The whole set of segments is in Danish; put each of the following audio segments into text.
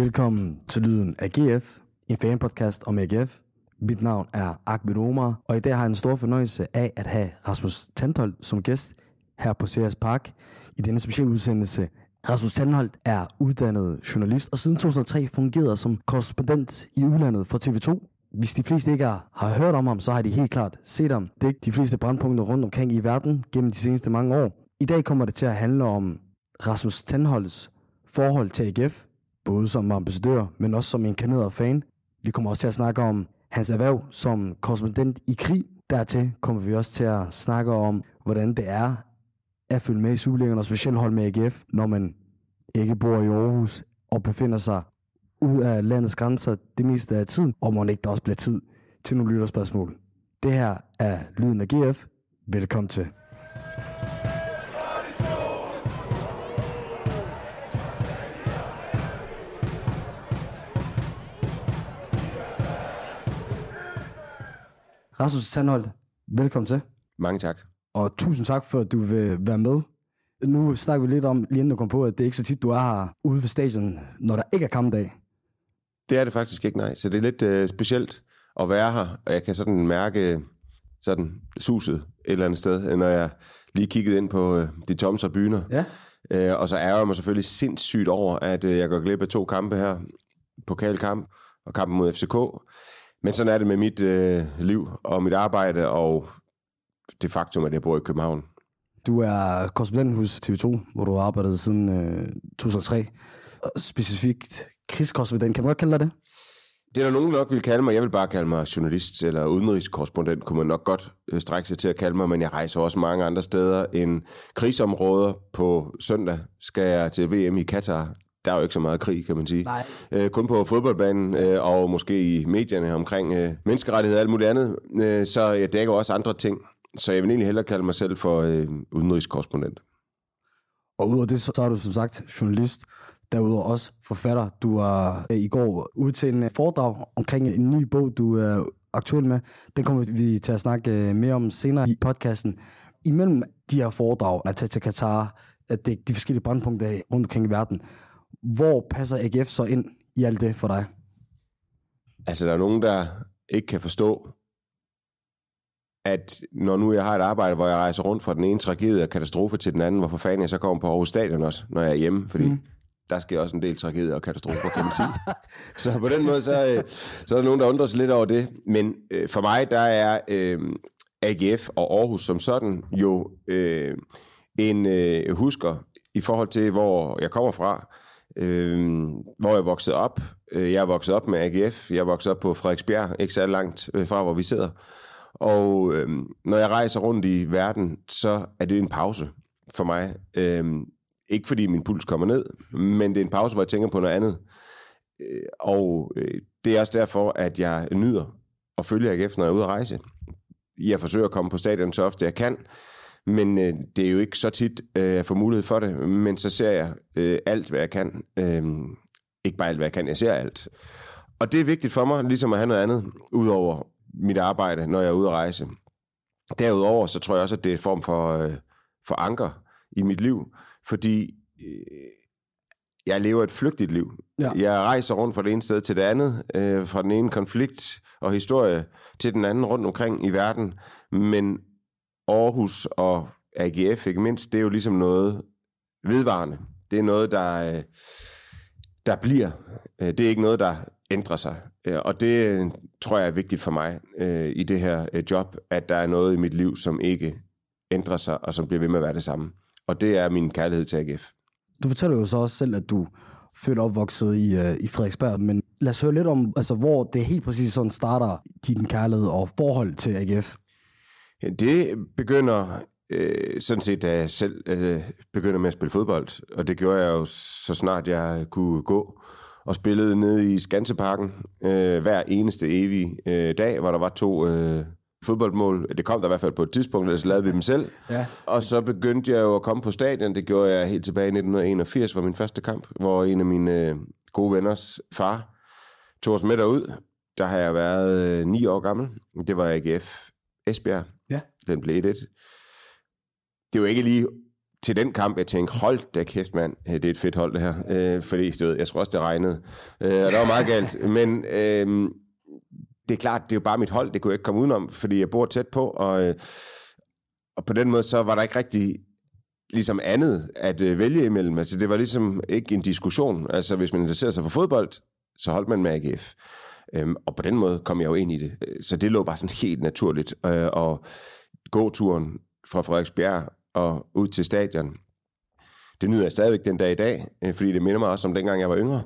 Velkommen til Lyden af GF, en fanpodcast om AGF. Mit navn er Ahmed Omar, og i dag har jeg en stor fornøjelse af at have Rasmus Tandholt som gæst her på CS Park i denne specielle udsendelse. Rasmus Tandholt er uddannet journalist og siden 2003 fungeret som korrespondent i udlandet for TV2. Hvis de fleste ikke har, har hørt om ham, så har de helt klart set ham. Det er de fleste brandpunkter rundt omkring i verden gennem de seneste mange år. I dag kommer det til at handle om Rasmus Tandholts forhold til AGF, både som ambassadør, men også som en inkarneret fan. Vi kommer også til at snakke om hans erhverv som korrespondent i krig. Dertil kommer vi også til at snakke om, hvordan det er at følge med i Superligaen, og specielt holde med AGF, når man ikke bor i Aarhus og befinder sig ud af landets grænser det meste af tiden, og må ikke der også bliver tid til nogle lytterspørgsmål. Det her er Lyden af GF. Velkommen til. Rasmus Sandholt, velkommen til. Mange tak. Og tusind tak for, at du vil være med. Nu snakker vi lidt om, lige inden du kom på, at det er ikke så tit, du er her ude ved stadion, når der ikke er kampdag. Det er det faktisk ikke, nej. Så det er lidt øh, specielt at være her, og jeg kan sådan mærke sådan suset et eller andet sted, når jeg lige kiggede ind på øh, de tomme tribuner. Ja. Øh, og så er jeg mig selvfølgelig sindssygt over, at øh, jeg går glip af to kampe her. Pokalkamp og kampen mod FCK. Men sådan er det med mit øh, liv og mit arbejde, og det faktum, at jeg bor i København. Du er korrespondent hos TV2, hvor du har arbejdet siden øh, 2003. Og Specifikt krigskorrespondent, kan man godt kalde dig det? Det er der nogen nok vil kalde mig. Jeg vil bare kalde mig journalist eller udenrigskorrespondent, kunne man nok godt øh, strække sig til at kalde mig, men jeg rejser også mange andre steder end krigsområder. På søndag skal jeg til VM i Katar. Der er jo ikke så meget krig, kan man sige. Nej. Øh, kun på fodboldbanen øh, og måske i medierne omkring øh, menneskerettigheder og alt muligt andet. Øh, så jeg dækker også andre ting. Så jeg vil egentlig hellere kalde mig selv for øh, udenrigskorrespondent. Og udover det, så så er du som sagt journalist, derudover også forfatter. Du var øh, i går ude til en foredrag omkring en ny bog, du er aktuel med. Den kommer vi til at snakke øh, mere om senere i podcasten. Imellem de her foredrag, at tage til Katar, at det er de forskellige brandpunkter rundt omkring i verden, hvor passer AGF så ind i alt det for dig? Altså, der er nogen, der ikke kan forstå, at når nu jeg har et arbejde, hvor jeg rejser rundt fra den ene tragedie og katastrofe til den anden, hvorfor fanden jeg så kommer på Aarhus Stadion også, når jeg er hjemme, fordi mm. der sker også en del tragedier og katastrofer, kan man sige. så på den måde, så, øh, så er der nogen, der undrer sig lidt over det. Men øh, for mig, der er øh, AGF og Aarhus som sådan jo øh, en øh, husker i forhold til, hvor jeg kommer fra, øh, hvor jeg voksede op. Øh, jeg er vokset op med AGF. Jeg er vokset op på Frederiksbjerg, ikke så langt øh, fra, hvor vi sidder. Og øh, når jeg rejser rundt i verden, så er det en pause for mig. Øh, ikke fordi min puls kommer ned, men det er en pause, hvor jeg tænker på noget andet. Øh, og øh, det er også derfor, at jeg nyder at følge AGF, når jeg er ude at rejse. Jeg forsøger at komme på stadion så ofte jeg kan, men øh, det er jo ikke så tit, øh, jeg får mulighed for det. Men så ser jeg øh, alt, hvad jeg kan. Øh, ikke bare alt, hvad jeg kan, jeg ser alt. Og det er vigtigt for mig, ligesom at have noget andet, udover mit arbejde, når jeg er ude at rejse. Derudover, så tror jeg også, at det er en form for, øh, for anker i mit liv, fordi øh, jeg lever et flygtigt liv. Ja. Jeg rejser rundt fra det ene sted til det andet, øh, fra den ene konflikt og historie til den anden rundt omkring i verden. Men Aarhus og AGF, ikke mindst, det er jo ligesom noget vedvarende. Det er noget, der, øh, der bliver. Øh, det er ikke noget, der ændrer sig. Øh, og det tror jeg er vigtigt for mig i det her job, at der er noget i mit liv, som ikke ændrer sig, og som bliver ved med at være det samme. Og det er min kærlighed til AGF. Du fortæller jo så også selv, at du født og opvokset i, øh, i Frederiksberg, men lad os høre lidt om, altså, hvor det helt præcis sådan starter din kærlighed og forhold til AGF. Det begynder øh, sådan set, da jeg selv øh, begynder med at spille fodbold. Og det gjorde jeg jo så snart jeg kunne gå. Og spillede nede i Skanseparken øh, hver eneste evig øh, dag, hvor der var to øh, fodboldmål. Det kom der i hvert fald på et tidspunkt, ellers lavede vi dem selv. Ja. Og så begyndte jeg jo at komme på stadion. Det gjorde jeg helt tilbage i 1981, var min første kamp, hvor en af mine øh, gode venners far tog os med derud. Der har jeg været øh, ni år gammel. Det var AGF Esbjerg. Ja. Den blev 1 Det er jo ikke lige til den kamp, jeg tænkte, hold da kæft mand, det er et fedt hold det her. Øh, fordi du ved, jeg tror også, det regnede. Øh, og det var meget galt. Men øh, det er klart, det er jo bare mit hold, det kunne jeg ikke komme udenom, fordi jeg bor tæt på, og, øh, og på den måde, så var der ikke rigtig ligesom andet at øh, vælge imellem. Altså, det var ligesom ikke en diskussion. Altså, hvis man interesserer sig for fodbold, så holdt man med AGF. Øhm, og på den måde kom jeg jo ind i det. Øh, så det lå bare sådan helt naturligt. Øh, og gåturen fra Frederiksbjerg og ud til stadion, det nyder jeg stadigvæk den dag i dag, øh, fordi det minder mig også om dengang jeg var yngre.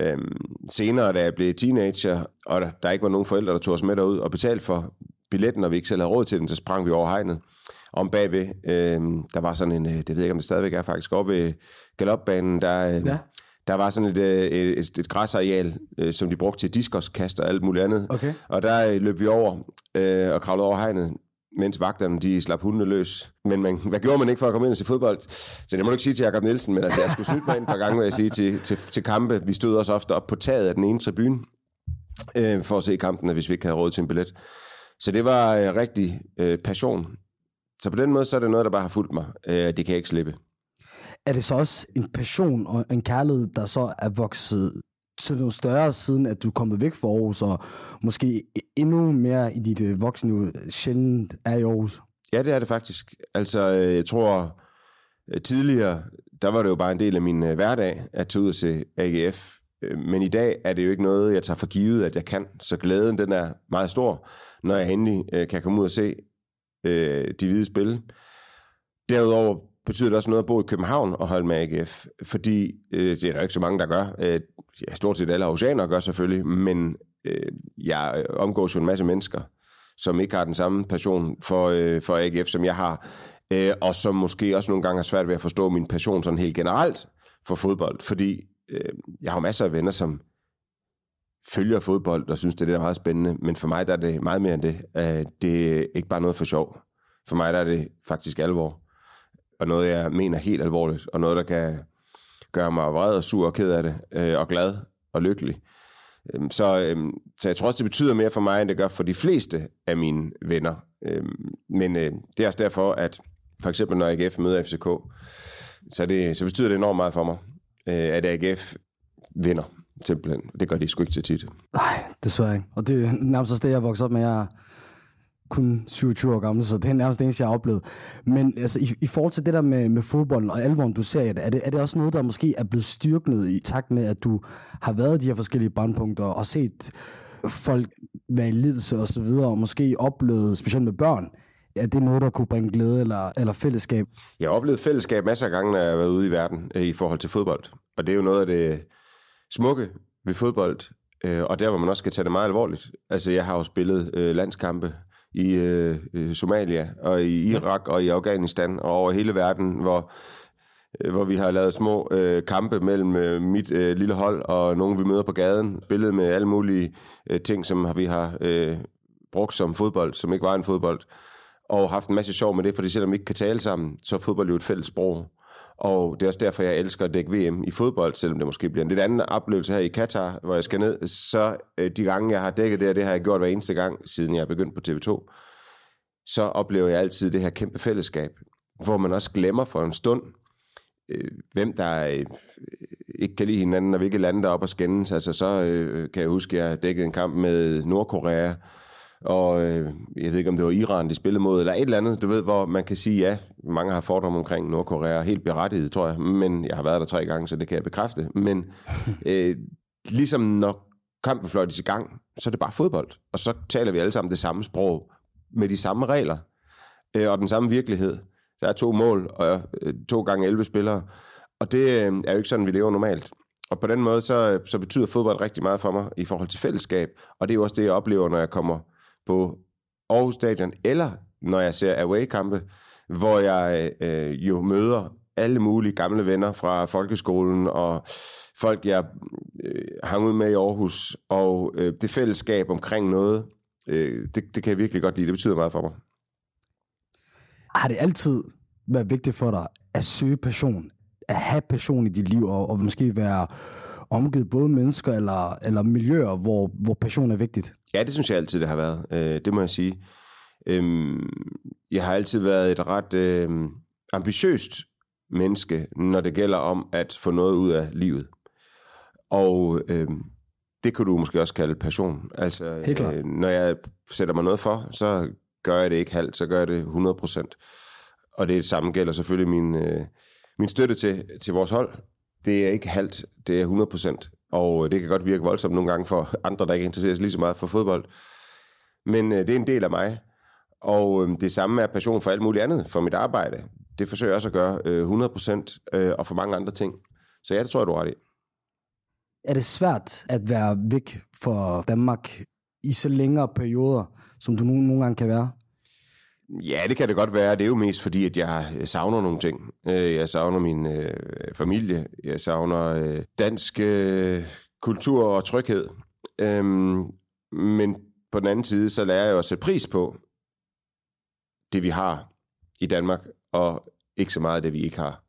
Øhm, senere, da jeg blev teenager, og der, der ikke var nogen forældre, der tog os med derud og betalte for billetten, og vi ikke selv havde råd til den, så sprang vi over hegnet. Om bagved, øh, der var sådan en, øh, det ved jeg ikke, om det stadigvæk er faktisk, oppe ved galopbanen, der, øh, ja der var sådan et, øh, et, et, et græsareal, øh, som de brugte til diskoskast og alt muligt andet. Okay. Og der øh, løb vi over øh, og kravlede over hegnet, mens vagterne de slap hundene løs. Men man, hvad gjorde man ikke for at komme ind og se fodbold? Så det må du ikke sige til Jakob Nielsen, men altså, jeg skulle snyde mig ind et par gange, vil jeg sige, til, til, til kampe. Vi stod også ofte op på taget af den ene tribune, øh, for at se kampen, hvis vi ikke havde råd til en billet. Så det var øh, rigtig øh, passion. Så på den måde, så er det noget, der bare har fulgt mig. Øh, det kan jeg ikke slippe. Er det så også en passion og en kærlighed, der så er vokset til noget større, siden at du er kommet væk fra Aarhus, og måske e-, endnu mere i dit øh, voksne sjældent er i Aarhus? Ja, det er det faktisk. Altså, øh, jeg tror, øh, tidligere, der var det jo bare en del af min hverdag, at tage ud og se AGF. Men i dag er det jo ikke noget, jeg tager for givet, at jeg kan. Så glæden, den er meget stor, når jeg endelig kan komme ud og se de hvide spil. Derudover betyder det også noget at bo i København og holde med AGF, fordi øh, det er der ikke så mange, der gør. Øh, ja, stort set alle oceaner gør selvfølgelig, men øh, jeg omgås jo en masse mennesker, som ikke har den samme passion for, øh, for AGF, som jeg har, øh, og som måske også nogle gange har svært ved at forstå min passion sådan helt generelt for fodbold, fordi øh, jeg har masser af venner, som følger fodbold og synes, det er, det er meget spændende, men for mig der er det meget mere end det. Øh, det er ikke bare noget for sjov. For mig der er det faktisk alvor og noget, jeg mener helt alvorligt, og noget, der kan gøre mig vred og sur og ked af det, øh, og glad og lykkelig. Øhm, så, øhm, så jeg tror også, det betyder mere for mig, end det gør for de fleste af mine venner. Øhm, men øh, det er også derfor, at for eksempel når AGF møder FCK, så, det, så betyder det enormt meget for mig, øh, at AGF vinder simpelthen. Det gør de sgu ikke til tit. Nej, desværre ikke. Og det er nærmest også det, jeg voksede op med. Jeg kun 27 år gammel, så det er nærmest det eneste, jeg har oplevet. Men altså, i, i forhold til det der med, med fodbold og alvoren, du ser det, er det, er det også noget, der måske er blevet styrket i takt med, at du har været i de her forskellige brandpunkter og set folk være i lidelse og så videre, og måske oplevet, specielt med børn, er det noget, der kunne bringe glæde eller, eller fællesskab? Jeg har oplevet fællesskab masser af gange, når jeg har været ude i verden øh, i forhold til fodbold. Og det er jo noget af det smukke ved fodbold, øh, og der, hvor man også skal tage det meget alvorligt. Altså, jeg har jo spillet øh, landskampe i øh, øh, Somalia og i Irak og i Afghanistan og over hele verden, hvor øh, hvor vi har lavet små øh, kampe mellem øh, mit øh, lille hold og nogen, vi møder på gaden. Billedet med alle mulige øh, ting, som vi har øh, brugt som fodbold, som ikke var en fodbold. Og haft en masse sjov med det, fordi selvom vi ikke kan tale sammen, så er fodbold jo et fælles sprog. Og det er også derfor, jeg elsker at dække VM i fodbold, selvom det måske bliver en lidt anden oplevelse her i Katar, hvor jeg skal ned. Så øh, de gange, jeg har dækket det, og det har jeg gjort hver eneste gang, siden jeg er begyndt på TV2, så oplever jeg altid det her kæmpe fællesskab, hvor man også glemmer for en stund, øh, hvem der øh, ikke kan lide hinanden, og hvilke lande der er op og skændes. Altså, så øh, kan jeg huske, at jeg dækkede en kamp med Nordkorea, og øh, jeg ved ikke, om det var Iran, de spillede mod, eller et eller andet, du ved, hvor man kan sige, ja, mange har fordomme omkring Nordkorea, helt berettiget, tror jeg, men jeg har været der tre gange, så det kan jeg bekræfte. Men øh, ligesom når kampen fløjtes i gang, så er det bare fodbold, og så taler vi alle sammen det samme sprog, med de samme regler, øh, og den samme virkelighed. Der er to mål, og øh, to gange 11 spillere, og det øh, er jo ikke sådan, vi lever normalt. Og på den måde, så, så betyder fodbold rigtig meget for mig i forhold til fællesskab, og det er jo også det, jeg oplever, når jeg kommer på Aarhus Stadion, eller når jeg ser away-kampe, hvor jeg øh, jo møder alle mulige gamle venner fra folkeskolen, og folk, jeg øh, hang ud med i Aarhus, og øh, det fællesskab omkring noget, øh, det, det kan jeg virkelig godt lide. Det betyder meget for mig. Har det altid været vigtigt for dig at søge passion, at have passion i dit liv, og, og måske være omgivet både mennesker eller, eller miljøer, hvor, hvor passion er vigtigt? Ja, det synes jeg altid, det har været. Øh, det må jeg sige. Øh, jeg har altid været et ret øh, ambitiøst menneske, når det gælder om at få noget ud af livet. Og øh, det kunne du måske også kalde passion. Altså, øh, når jeg sætter mig noget for, så gør jeg det ikke halvt, så gør jeg det 100 procent. Og det samme gælder selvfølgelig min, øh, min støtte til, til vores hold. Det er ikke halvt, det er 100 procent. Og øh, det kan godt virke voldsomt nogle gange for andre, der ikke interesserer sig lige så meget for fodbold. Men øh, det er en del af mig. Og øh, det samme er passion for alt muligt andet, for mit arbejde. Det forsøger jeg også at gøre øh, 100 procent, øh, og for mange andre ting. Så ja, det tror jeg, du har ret i. Er det svært at være væk fra Danmark i så længere perioder, som du nogle, nogle gange kan være? Ja, det kan det godt være. Det er jo mest fordi, at jeg savner nogle ting. Øh, jeg savner min øh, familie. Jeg savner øh, dansk øh, kultur og tryghed. Øhm, men på den anden side, så lærer jeg jo at sætte pris på det, vi har i Danmark, og ikke så meget det, vi ikke har.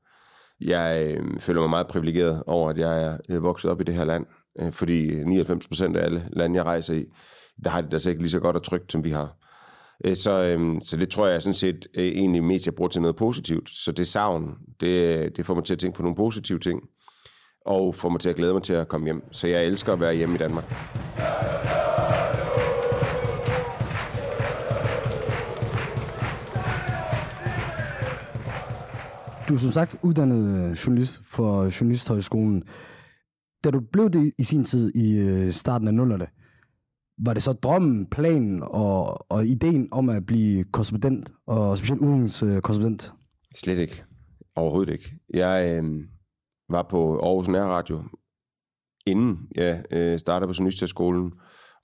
Jeg øh, føler mig meget privilegeret over, at jeg er øh, vokset op i det her land, øh, fordi 99 procent af alle lande, jeg rejser i, der har det altså ikke lige så godt og trygt, som vi har. Øh, så, øhm, så det tror jeg sådan set øh, egentlig mest, jeg bruger til noget positivt. Så det savn, det, det får mig til at tænke på nogle positive ting, og får mig til at glæde mig til at komme hjem. Så jeg elsker at være hjemme i Danmark. Du er som sagt uddannet øh, journalist for Journalisthøjskolen. Da du blev det i sin tid i øh, starten af nullerne, var det så drømmen, planen og, og ideen om at blive korrespondent, og specielt ugens øh, korrespondent? Slet ikke. Overhovedet ikke. Jeg øh, var på Aarhus Nærradio, inden jeg øh, startede på Journalisthøjskolen.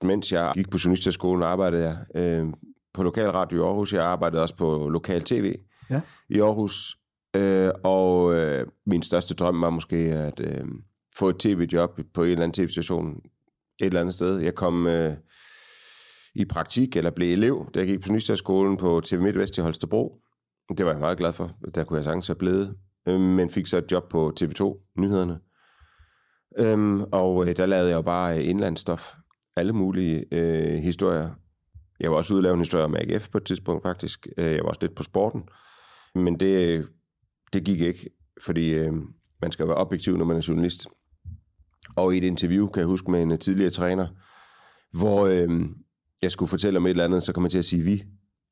Mens jeg gik på Journalisthøjskolen, arbejdede jeg øh, på lokalradio i Aarhus. Jeg arbejdede også på lokal tv Ja. i Aarhus. Øh, og øh, min største drøm var måske at øh, få et tv-job på en eller anden tv-station et eller andet sted. Jeg kom øh, i praktik, eller blev elev, da jeg gik på Nystadsskolen på TV MidtVest i Holstebro. Det var jeg meget glad for. Der kunne jeg sagtens have blevet. Øhm, men fik så et job på TV2, nyhederne. Øhm, og øh, der lavede jeg jo bare indlandsstof. Alle mulige øh, historier. Jeg var også ude og lave en historie om AGF på et tidspunkt faktisk. Øh, jeg var også lidt på sporten. Men det, det gik ikke, fordi øh, man skal være objektiv, når man er journalist. Og i et interview, kan jeg huske, med en tidligere træner, hvor øh, jeg skulle fortælle om et eller andet, så kom jeg til at sige vi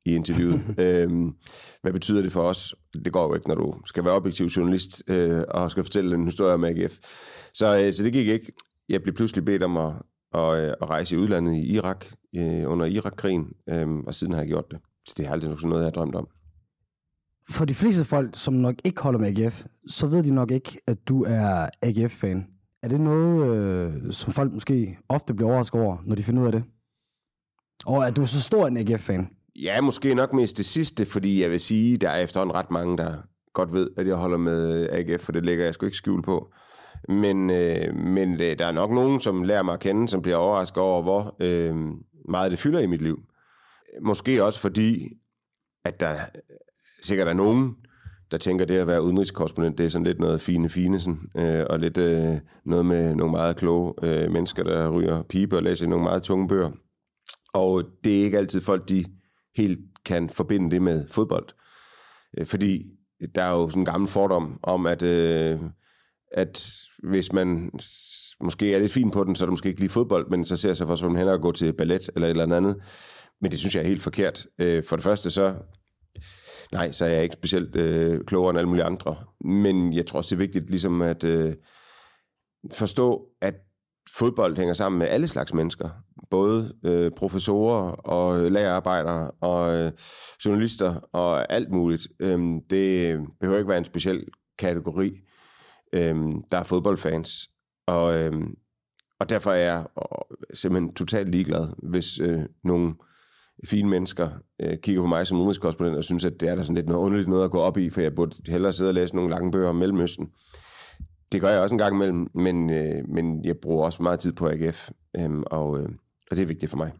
i interviewet. øhm, hvad betyder det for os? Det går jo ikke, når du skal være objektiv journalist øh, og skal fortælle en historie om AGF. Så, øh, så det gik ikke. Jeg blev pludselig bedt om at, at, øh, at rejse i udlandet i Irak øh, under Irak-krigen, øh, og siden har jeg gjort det. Så det er aldrig sådan noget, jeg har drømt om. For de fleste folk, som nok ikke holder med AGF, så ved de nok ikke, at du er AGF-fan. Er det noget, øh, som folk måske ofte bliver overrasket over, når de finder ud af det? Og er du så stor en AGF-fan? Ja, måske nok mest det sidste, fordi jeg vil sige, der er efterhånden ret mange, der godt ved, at jeg holder med AGF, for det lægger jeg sgu ikke skjul på. Men, øh, men øh, der er nok nogen, som lærer mig at kende, som bliver overrasket over, hvor øh, meget det fylder i mit liv. Måske også fordi, at der sikkert er nogen, der tænker, det at være udenrigskorrespondent, det er sådan lidt noget fine fine, sådan, øh, og lidt øh, noget med nogle meget kloge øh, mennesker, der ryger pibe og læser nogle meget tunge bøger. Og det er ikke altid folk, de helt kan forbinde det med fodbold. Øh, fordi der er jo sådan en gammel fordom om, at, øh, at hvis man måske er lidt fin på den, så er det måske ikke lige fodbold, men så ser sig for, at man hellere gå til ballet eller et eller andet. Men det synes jeg er helt forkert. Øh, For det første så, nej, så er jeg ikke specielt øh, klogere end alle mulige andre. Men jeg tror også, det er vigtigt ligesom at øh, forstå, at fodbold hænger sammen med alle slags mennesker. Både øh, professorer og lagerarbejdere og øh, journalister og alt muligt. Øhm, det behøver ikke være en speciel kategori. Øhm, der er fodboldfans. Og, øhm, og derfor er jeg simpelthen totalt ligeglad, hvis øh, nogle fine mennesker øh, kigger på mig som udenrigskorrespondent og synes, at det er der sådan lidt noget underligt noget at gå op i, for jeg burde hellere sidde og læse nogle lange bøger om Mellemøsten. Det gør jeg også en gang imellem, men, øh, men jeg bruger også meget tid på AGF, øh, og, øh, og det er vigtigt for mig.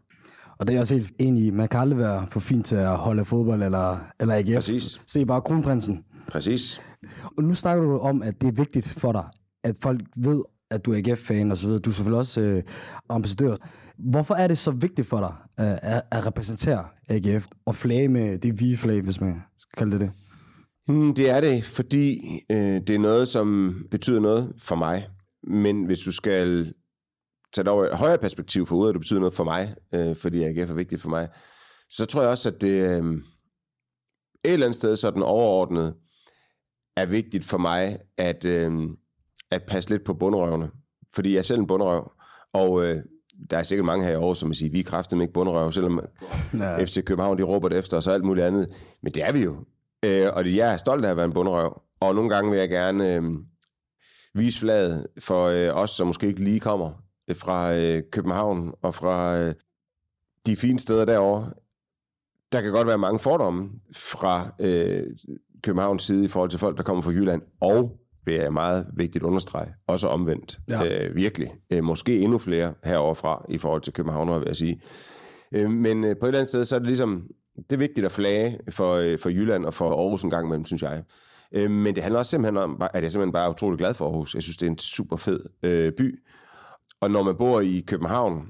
Og det er jeg også helt enig i. Man kan aldrig være for fin til at holde fodbold eller, eller AGF. Præcis. Se bare kronprinsen. Præcis. Og nu snakker du om, at det er vigtigt for dig, at folk ved, at du er AGF-fan og så videre. Du er selvfølgelig også øh, ambassadør. Hvorfor er det så vigtigt for dig øh, at, at repræsentere AGF og flage med det hvide flag, hvis man skal kalde det det? Hmm, Det er det, fordi øh, det er noget, som betyder noget for mig. Men hvis du skal tage det over et højere perspektiv for ud, at det betyder noget for mig, øh, fordi AGF er vigtigt for mig, så tror jeg også, at det øh, et eller andet sted sådan overordnet er vigtigt for mig at, øh, at passe lidt på bundrøvene. Fordi jeg er selv en bundrøv, og øh, der er sikkert mange her i år, som vil sige, vi er kraftigt ikke bundrøv, selvom Ja. FC København de råber det efter, og så alt muligt andet. Men det er vi jo. Øh, og det, jeg er stolt af at være en bundrøv. Og nogle gange vil jeg gerne øh, vise flaget for øh, os, som måske ikke lige kommer øh, fra øh, København og fra øh, de fine steder derovre. Der kan godt være mange fordomme fra øh, Københavns side i forhold til folk, der kommer fra Jylland. Og, det er meget vigtigt understrege, også omvendt. Ja. Øh, virkelig. Øh, måske endnu flere herovre fra i forhold til København, vil jeg sige. Øh, men øh, på et eller andet sted, så er det ligesom, det er vigtigt at flage for, øh, for Jylland og for Aarhus en gang imellem, synes jeg. Øh, men det handler også simpelthen om, at jeg simpelthen bare er utrolig glad for Aarhus. Jeg synes, det er en super fed øh, by. Og når man bor i København,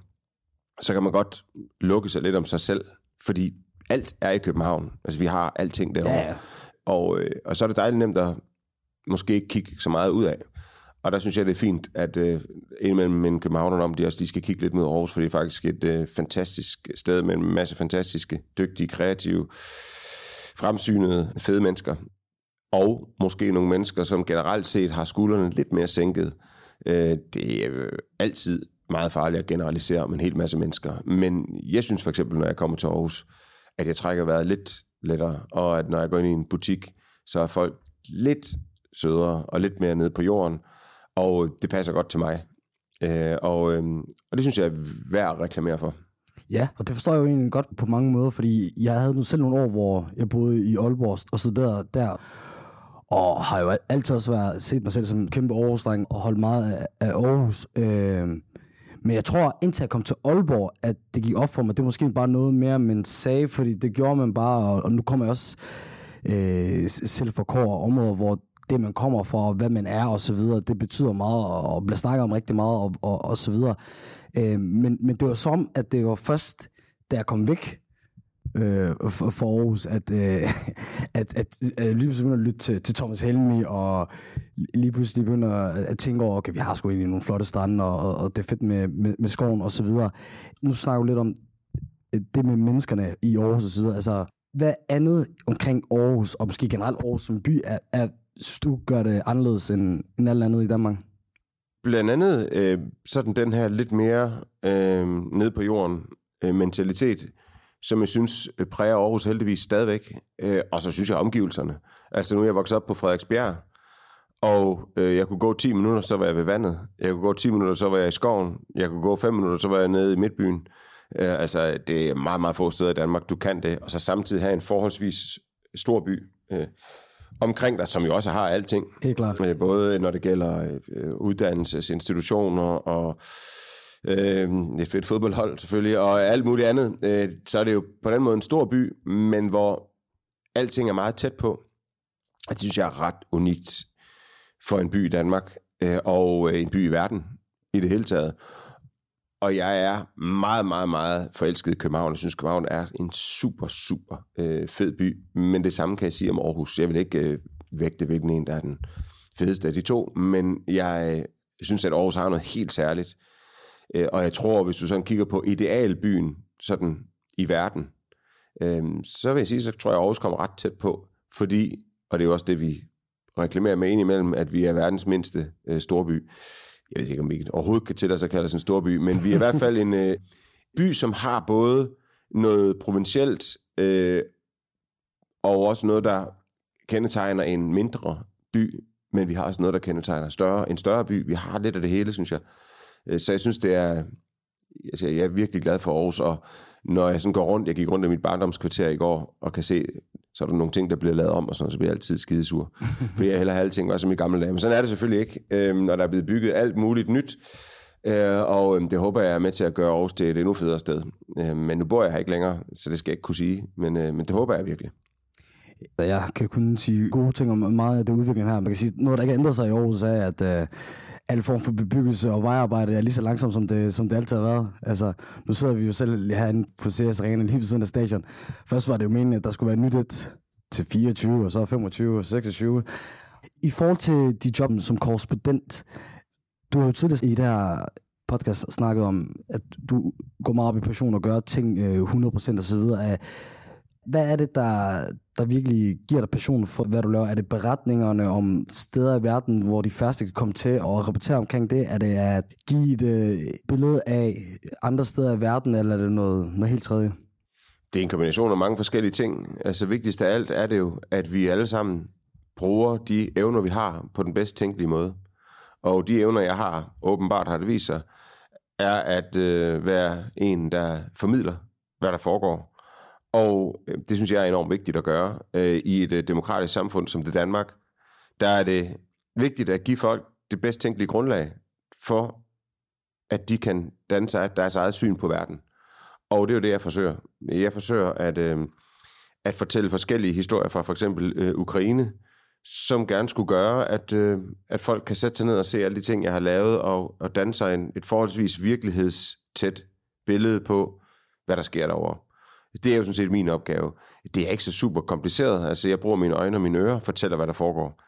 så kan man godt lukke sig lidt om sig selv, fordi alt er i København. Altså, vi har alting derovre. Ja, ja. Og, øh, og så er det dejligt nemt at måske ikke kigge så meget ud af. Og der synes jeg, det er fint, at øh, indimellem en københavner om, de også de skal kigge lidt mod Aarhus, for det er faktisk et øh, fantastisk sted med en masse fantastiske, dygtige, kreative, fremsynede, fede mennesker. Og måske nogle mennesker, som generelt set har skuldrene lidt mere sænket. Øh, det er øh, altid meget farligt at generalisere om en hel masse mennesker. Men jeg synes for eksempel, når jeg kommer til Aarhus, at jeg trækker vejret lidt lettere, og at når jeg går ind i en butik, så er folk lidt sødere og lidt mere nede på jorden, og det passer godt til mig. Øh, og, øh, og det synes jeg er værd at reklamere for. Ja, og det forstår jeg jo egentlig godt på mange måder, fordi jeg havde nu selv nogle år, hvor jeg boede i Aalborg og studerede der, og har jo altid også været, set mig selv som en kæmpe Aarhus-dreng og holdt meget af, af Aarhus. Øh, men jeg tror, indtil jeg kom til Aalborg, at det gik op for mig, det er måske bare noget mere, man sagde, fordi det gjorde man bare, og, og nu kommer jeg også øh, selv fra kår og områder, hvor det, man kommer fra, hvad man er og så videre, det betyder meget, og, og bliver snakket om rigtig meget og, og, og så videre. Øh, men, men det var som, at det var først, da jeg kom væk øh, for, for Aarhus, at, øh, at, at, at jeg lige pludselig begyndte at lytte til, til Thomas Helmi, og lige pludselig begynder at, at tænke over, okay, vi har sgu egentlig nogle flotte strande, og, og, og det er fedt med, med, med skoven og så videre. Nu snakker vi lidt om øh, det med menneskerne i Aarhus og så videre. Altså, hvad andet omkring Aarhus, og måske generelt Aarhus som by, er, er synes du gør det anderledes end, end alt andet i Danmark? Blandt andet øh, sådan den her lidt mere øh, ned på jorden øh, mentalitet, som jeg synes øh, præger Aarhus heldigvis stadigvæk. Øh, og så synes jeg omgivelserne. Altså nu er jeg vokset op på Frederiksbjerg, og øh, jeg kunne gå 10 minutter, så var jeg ved vandet. Jeg kunne gå 10 minutter, så var jeg i skoven. Jeg kunne gå 5 minutter, så var jeg nede i midtbyen. Øh, altså det er meget, meget få steder i Danmark, du kan det. Og så samtidig have en forholdsvis stor by øh, omkring dig, som jo også har alting. Helt klart. Øh, Både når det gælder øh, uddannelsesinstitutioner og øh, et fedt fodboldhold selvfølgelig, og alt muligt andet. Øh, så er det jo på den måde en stor by, men hvor alting er meget tæt på. Og det synes jeg er ret unikt for en by i Danmark, øh, og øh, en by i verden i det hele taget. Og jeg er meget, meget, meget forelsket i København. Jeg synes, København er en super, super øh, fed by. Men det samme kan jeg sige om Aarhus. Jeg vil ikke øh, vægte, hvilken en, der er den fedeste af de to. Men jeg øh, synes, at Aarhus har noget helt særligt. Øh, og jeg tror, hvis du sådan kigger på idealbyen sådan i verden, øh, så vil jeg sige, så tror jeg, at Aarhus kommer ret tæt på. Fordi, og det er jo også det, vi reklamerer med indimellem, at vi er verdens mindste øh, storby jeg ved ikke, om vi overhovedet kan til sig at kalde os en stor by, men vi er i hvert fald en øh, by, som har både noget provincielt, øh, og også noget, der kendetegner en mindre by, men vi har også noget, der kendetegner større, en større by. Vi har lidt af det hele, synes jeg. Øh, så jeg synes, det er... Altså, jeg er virkelig glad for Aarhus, og når jeg sådan går rundt, jeg gik rundt i mit barndomskvarter i går, og kan se, så er der nogle ting, der bliver lavet om, og sådan noget, så bliver jeg altid skidesur. Fordi jeg heller have alting var som i gamle dage. Men sådan er det selvfølgelig ikke, øh, når der er blevet bygget alt muligt nyt. Øh, og øh, det håber jeg er med til at gøre Aarhus til et endnu federe sted. Øh, men nu bor jeg her ikke længere, så det skal jeg ikke kunne sige. Men, øh, men det håber jeg virkelig. Jeg kan kun sige gode ting om meget af det udvikling her. Man kan sige, noget, der ikke har ændret sig i Aarhus, er, at uh, al form for bebyggelse og vejarbejde er lige så langsomt, som det, som det altid har været. Altså, nu sidder vi jo selv herinde på CS Arena lige ved siden af stadion. Først var det jo meningen, at der skulle være nyt et til 24, og så 25 og 26. I forhold til de job som korrespondent, du har jo tidligere i det her podcast snakket om, at du går meget op i passion og gør ting øh, 100% og så videre. Hvad er det, der, der virkelig giver dig passion for, hvad du laver? Er det beretningerne om steder i verden, hvor de første kan komme til og rapportere omkring det? Er det at give et øh, billede af andre steder i verden, eller er det noget, noget helt tredje? Det er en kombination af mange forskellige ting. Altså vigtigst af alt er det jo, at vi alle sammen bruger de evner, vi har, på den bedst tænkelige måde. Og de evner, jeg har, åbenbart har det vist sig, er at øh, være en, der formidler, hvad der foregår. Og øh, det synes jeg er enormt vigtigt at gøre øh, i et øh, demokratisk samfund som det Danmark. Der er det vigtigt at give folk det bedst tænkelige grundlag for, at de kan danne sig deres eget syn på verden. Og det er jo det, jeg forsøger. Jeg forsøger at, øh, at fortælle forskellige historier fra for eksempel øh, Ukraine, som gerne skulle gøre, at, øh, at folk kan sætte sig ned og se alle de ting, jeg har lavet, og, og danne sig en, et forholdsvis virkelighedstæt billede på, hvad der sker derovre. Det er jo sådan set min opgave. Det er ikke så super kompliceret. Altså, jeg bruger mine øjne og mine ører, fortæller, hvad der foregår.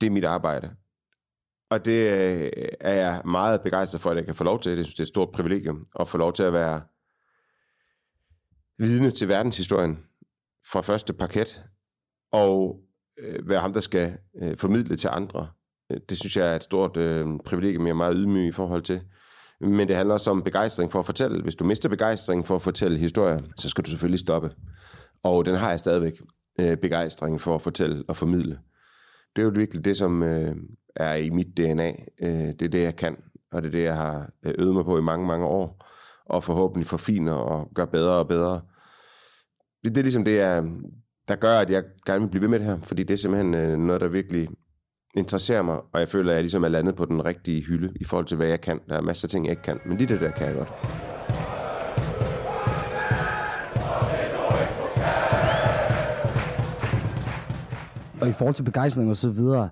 Det er mit arbejde. Og det øh, er jeg meget begejstret for, at jeg kan få lov til. Det synes, det er et stort privilegium at få lov til at være vidne til verdenshistorien fra første parket, og øh, være ham, der skal øh, formidle til andre. Det synes jeg er et stort øh, privilegium, jeg er meget ydmyg i forhold til. Men det handler også om begejstring for at fortælle. Hvis du mister begejstring for at fortælle historier, så skal du selvfølgelig stoppe. Og den har jeg stadigvæk. Øh, begejstring for at fortælle og formidle. Det er jo virkelig det, som øh, er i mit DNA. Øh, det er det, jeg kan. Og det er det, jeg har øh, øvet mig på i mange, mange år. Og forhåbentlig forfiner og gør bedre og bedre. Det, det er ligesom det, jeg, der gør, at jeg gerne vil blive ved med det her. Fordi det er simpelthen øh, noget, der virkelig interesserer mig, og jeg føler, at jeg ligesom er landet på den rigtige hylde i forhold til, hvad jeg kan. Der er masser af ting, jeg ikke kan, men lige det der kan jeg godt. Og i forhold til begejstring og så videre,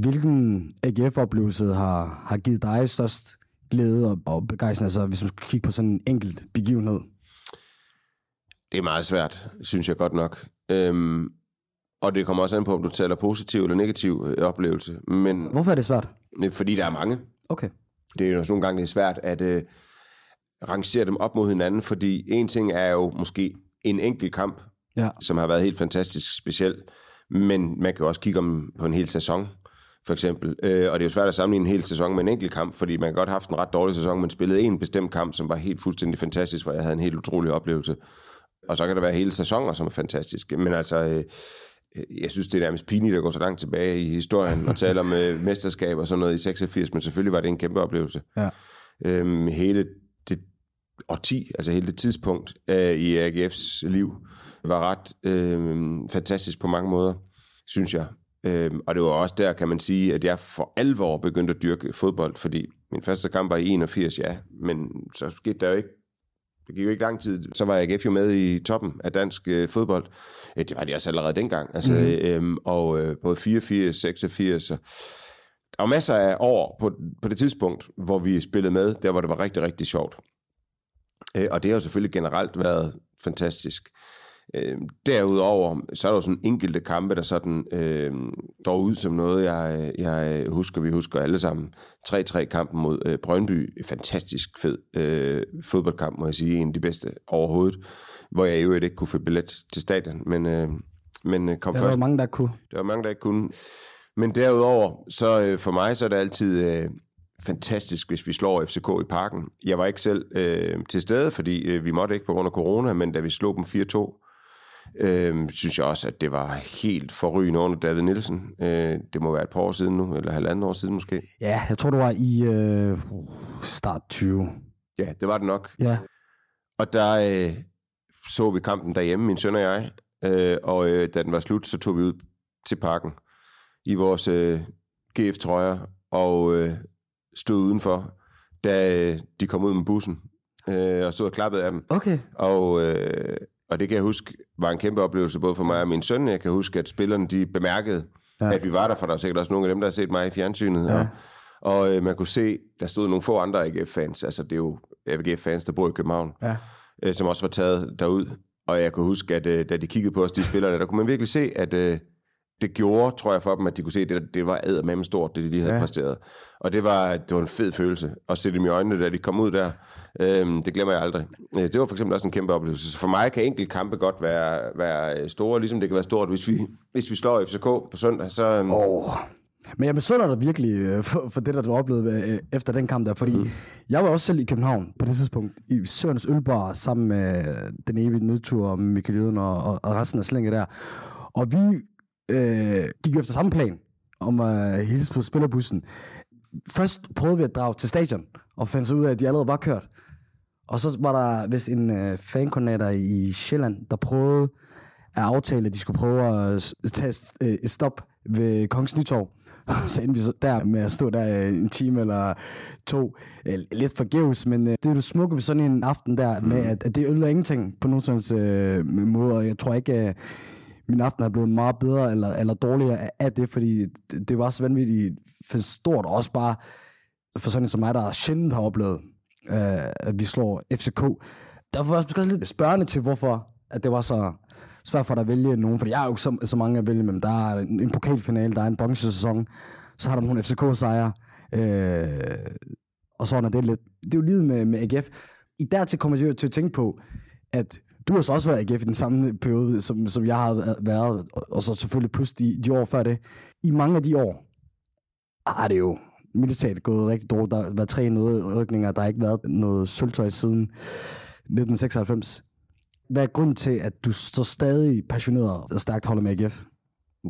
hvilken AGF-oplevelse har, har givet dig størst glæde og, og begejstring, altså hvis man skal kigge på sådan en enkelt begivenhed? Det er meget svært, synes jeg godt nok. Øhm, og det kommer også an på, om du taler positiv eller negativ øh, oplevelse. Men, Hvorfor er det svært? Fordi der er mange. Okay. Det er jo også nogle gange det er svært at øh, rangere dem op mod hinanden, fordi en ting er jo måske en enkelt kamp, ja. som har været helt fantastisk speciel, men man kan jo også kigge om på en hel sæson, for eksempel. Øh, og det er jo svært at sammenligne en hel sæson med en enkelt kamp, fordi man kan godt have haft en ret dårlig sæson, men spillede en bestemt kamp, som var helt fuldstændig fantastisk, hvor jeg havde en helt utrolig oplevelse. Og så kan der være hele sæsoner, som er fantastiske. Men altså, øh, jeg synes, det er nærmest pinligt at gå så langt tilbage i historien og tale om øh, mesterskab og sådan noget i 86, men selvfølgelig var det en kæmpe oplevelse. Ja. Øhm, hele det årti, altså hele det tidspunkt øh, i AGF's liv, var ret øh, fantastisk på mange måder, synes jeg. Øhm, og det var også der, kan man sige, at jeg for alvor begyndte at dyrke fodbold, fordi min første kamp var i 81, ja, men så skete der jo ikke det gik jo ikke lang tid, så var AGF jo med i toppen af dansk øh, fodbold. Øh, det var de også allerede dengang. Altså, mm. øhm, og øh, både 84, 86, og der var masser af år på, på det tidspunkt, hvor vi spillede med, der hvor det var rigtig, rigtig sjovt. Øh, og det har jo selvfølgelig generelt været fantastisk. Øh, derudover, så er der jo sådan enkelte kampe, der sådan øh, står ud som noget, jeg, jeg husker, vi husker alle sammen. 3-3-kampen mod øh, Brøndby, fantastisk fed øh, fodboldkamp, må jeg sige, en af de bedste overhovedet, hvor jeg jo ikke kunne få billet til stadion, men, øh, men øh, kom der først. Der var mange, der kunne. Der var mange, der ikke kunne. Men derudover, så øh, for mig, så er det altid... Øh, fantastisk, hvis vi slår FCK i parken. Jeg var ikke selv øh, til stede, fordi øh, vi måtte ikke på grund af corona, men da vi slog dem 4-2, øh, synes jeg også, at det var helt forrygende under David Nielsen. Øh, det må være et par år siden nu, eller halvanden år siden måske. Ja, jeg tror, det var i øh, start 20. Ja, det var det nok. Ja. Og der øh, så vi kampen derhjemme, min søn og jeg, øh, og øh, da den var slut, så tog vi ud til parken i vores øh, GF-trøjer, og øh, stod udenfor, da øh, de kom ud med bussen, øh, og stod og klappede af dem. Okay. Og, øh, og det kan jeg huske, var en kæmpe oplevelse både for mig og min søn. Jeg kan huske, at spillerne de bemærkede, ja. at vi var der, for der var sikkert også nogle af dem, der har set mig i fjernsynet. Ja. Og, og øh, man kunne se, der stod nogle få andre AGF-fans, altså det er jo AGF-fans, der bor i København, ja. øh, som også var taget derud. Og jeg kan huske, at øh, da de kiggede på os, de spillere, der kunne man virkelig se, at øh, det gjorde, tror jeg for dem, at de kunne se, at det, det var med stort, det de lige havde ja. præsteret. Og det var, det var en fed følelse at se dem i øjnene, da de kom ud der. Øhm, det glemmer jeg aldrig. Øh, det var for eksempel også en kæmpe oplevelse. Så for mig kan enkelt kampe godt være, være store, ligesom det kan være stort, hvis vi, hvis vi slår FCK på søndag. Så, oh. Men jeg misunder dig virkelig øh, for, for det, der du oplevede øh, efter den kamp der, fordi mm. jeg var også selv i København på det tidspunkt, i Sørens Ølbar, sammen med den evige nedtur, Michael Jøden og, og, og resten af slænget der. Og vi øh, gik efter samme plan om at hilse på spillerbussen. Først prøvede vi at drage til stadion, og fandt så ud af, at de allerede var kørt. Og så var der vist en øh, fankoordinator i Sjælland, der prøvede at aftale, at de skulle prøve at tage et stop ved Kongens Nytorv. så endte vi så der med at stå der en time eller to. Lidt forgæves, men øh, det er jo smukke ved sådan en aften der, med at, at det ødelægger ingenting på nogen sådan øh, måde, og jeg tror ikke, øh, min aften er blevet meget bedre eller, eller dårligere af det, fordi det, det var så vanvittigt for stort, og også bare for sådan en som mig, der sjældent har oplevet, øh, at vi slår FCK. Derfor var jeg også lidt spørgende til, hvorfor at det var så svært for dig at vælge nogen, for jeg er jo ikke så, så mange at vælge men Der er en, en pokalfinale, der er en bronzesæson, så har der nogle FCK-sejre, øh, og sådan er det lidt. Det er jo livet med, med AGF. I dertil kommer jeg til at tænke på, at du har så også været i AGF i den samme periode, som, som jeg har været, og så selvfølgelig plus de, de år før det. I mange af de år har ah, det jo militært gået rigtig dårligt. Der har været tre nedrykninger, der har ikke været noget sølvtøj siden 1996. Hvad er grunden til, at du så stadig passioneret og stærkt holder med AGF?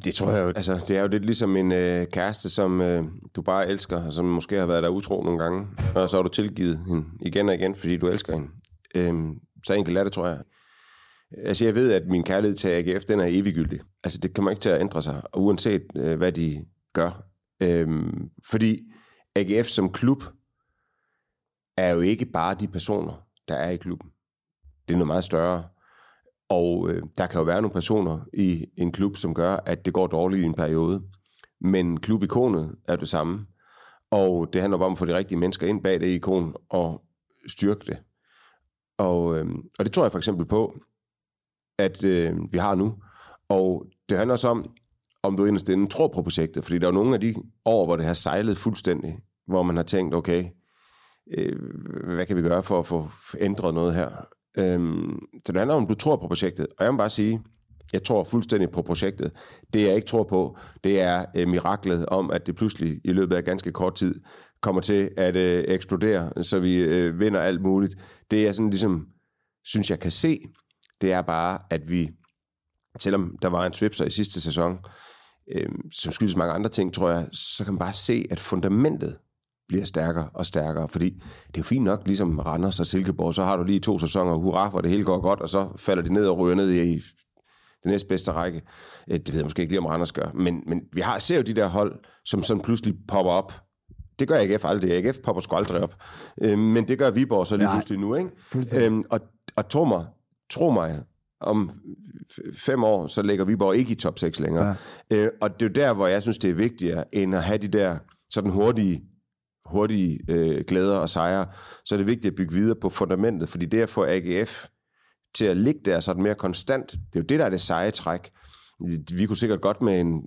Det tror jeg jo. Altså, det er jo lidt ligesom en øh, kæreste, som øh, du bare elsker, og som måske har været der utro nogle gange, og så har du tilgivet hende igen og igen, fordi du elsker hende. Øh, så enkelt er det, tror jeg. Altså, jeg ved, at min kærlighed til AGF, den er eviggyldig. Altså, det kommer ikke til at ændre sig, uanset øh, hvad de gør. Øhm, fordi AGF som klub er jo ikke bare de personer, der er i klubben. Det er noget meget større. Og øh, der kan jo være nogle personer i en klub, som gør, at det går dårligt i en periode. Men klubikonet er det samme. Og det handler bare om at få de rigtige mennesker ind bag det ikon og styrke det. Og, øh, og det tror jeg for eksempel på, at øh, vi har nu. Og det handler også om, om du inderst inden tror på projektet. Fordi der er nogle af de år, hvor det har sejlet fuldstændig, hvor man har tænkt, okay, øh, hvad kan vi gøre for at få ændret noget her? Øhm, så det handler om, du tror på projektet. Og jeg må bare sige, jeg tror fuldstændig på projektet. Det jeg ikke tror på, det er øh, miraklet om, at det pludselig i løbet af ganske kort tid kommer til at øh, eksplodere, så vi øh, vinder alt muligt. Det jeg sådan ligesom synes, jeg kan se, det er bare, at vi, selvom der var en swipser i sidste sæson, øh, som skyldes mange andre ting, tror jeg, så kan man bare se, at fundamentet bliver stærkere og stærkere, fordi det er jo fint nok, ligesom Randers og Silkeborg, så har du lige to sæsoner, hurra, hvor det hele går godt, og så falder de ned og ryger ned i den næstbedste række. Øh, det ved jeg måske ikke lige, om Randers gør, men, men vi har, ser jo de der hold, som sådan pludselig popper op. Det gør AGF aldrig. AGF popper sgu aldrig op. Øh, men det gør Viborg så lige pludselig nu, ikke? Øhm, og, og tro mig, tro mig, om fem år, så ligger Viborg ikke i top 6 længere. Ja. Øh, og det er jo der, hvor jeg synes, det er vigtigere, end at have de der sådan hurtige hurtige øh, glæder og sejre, så er det vigtigt at bygge videre på fundamentet, fordi det at få AGF til at ligge der sådan mere konstant, det er jo det, der er det seje træk. Vi kunne sikkert godt med, en,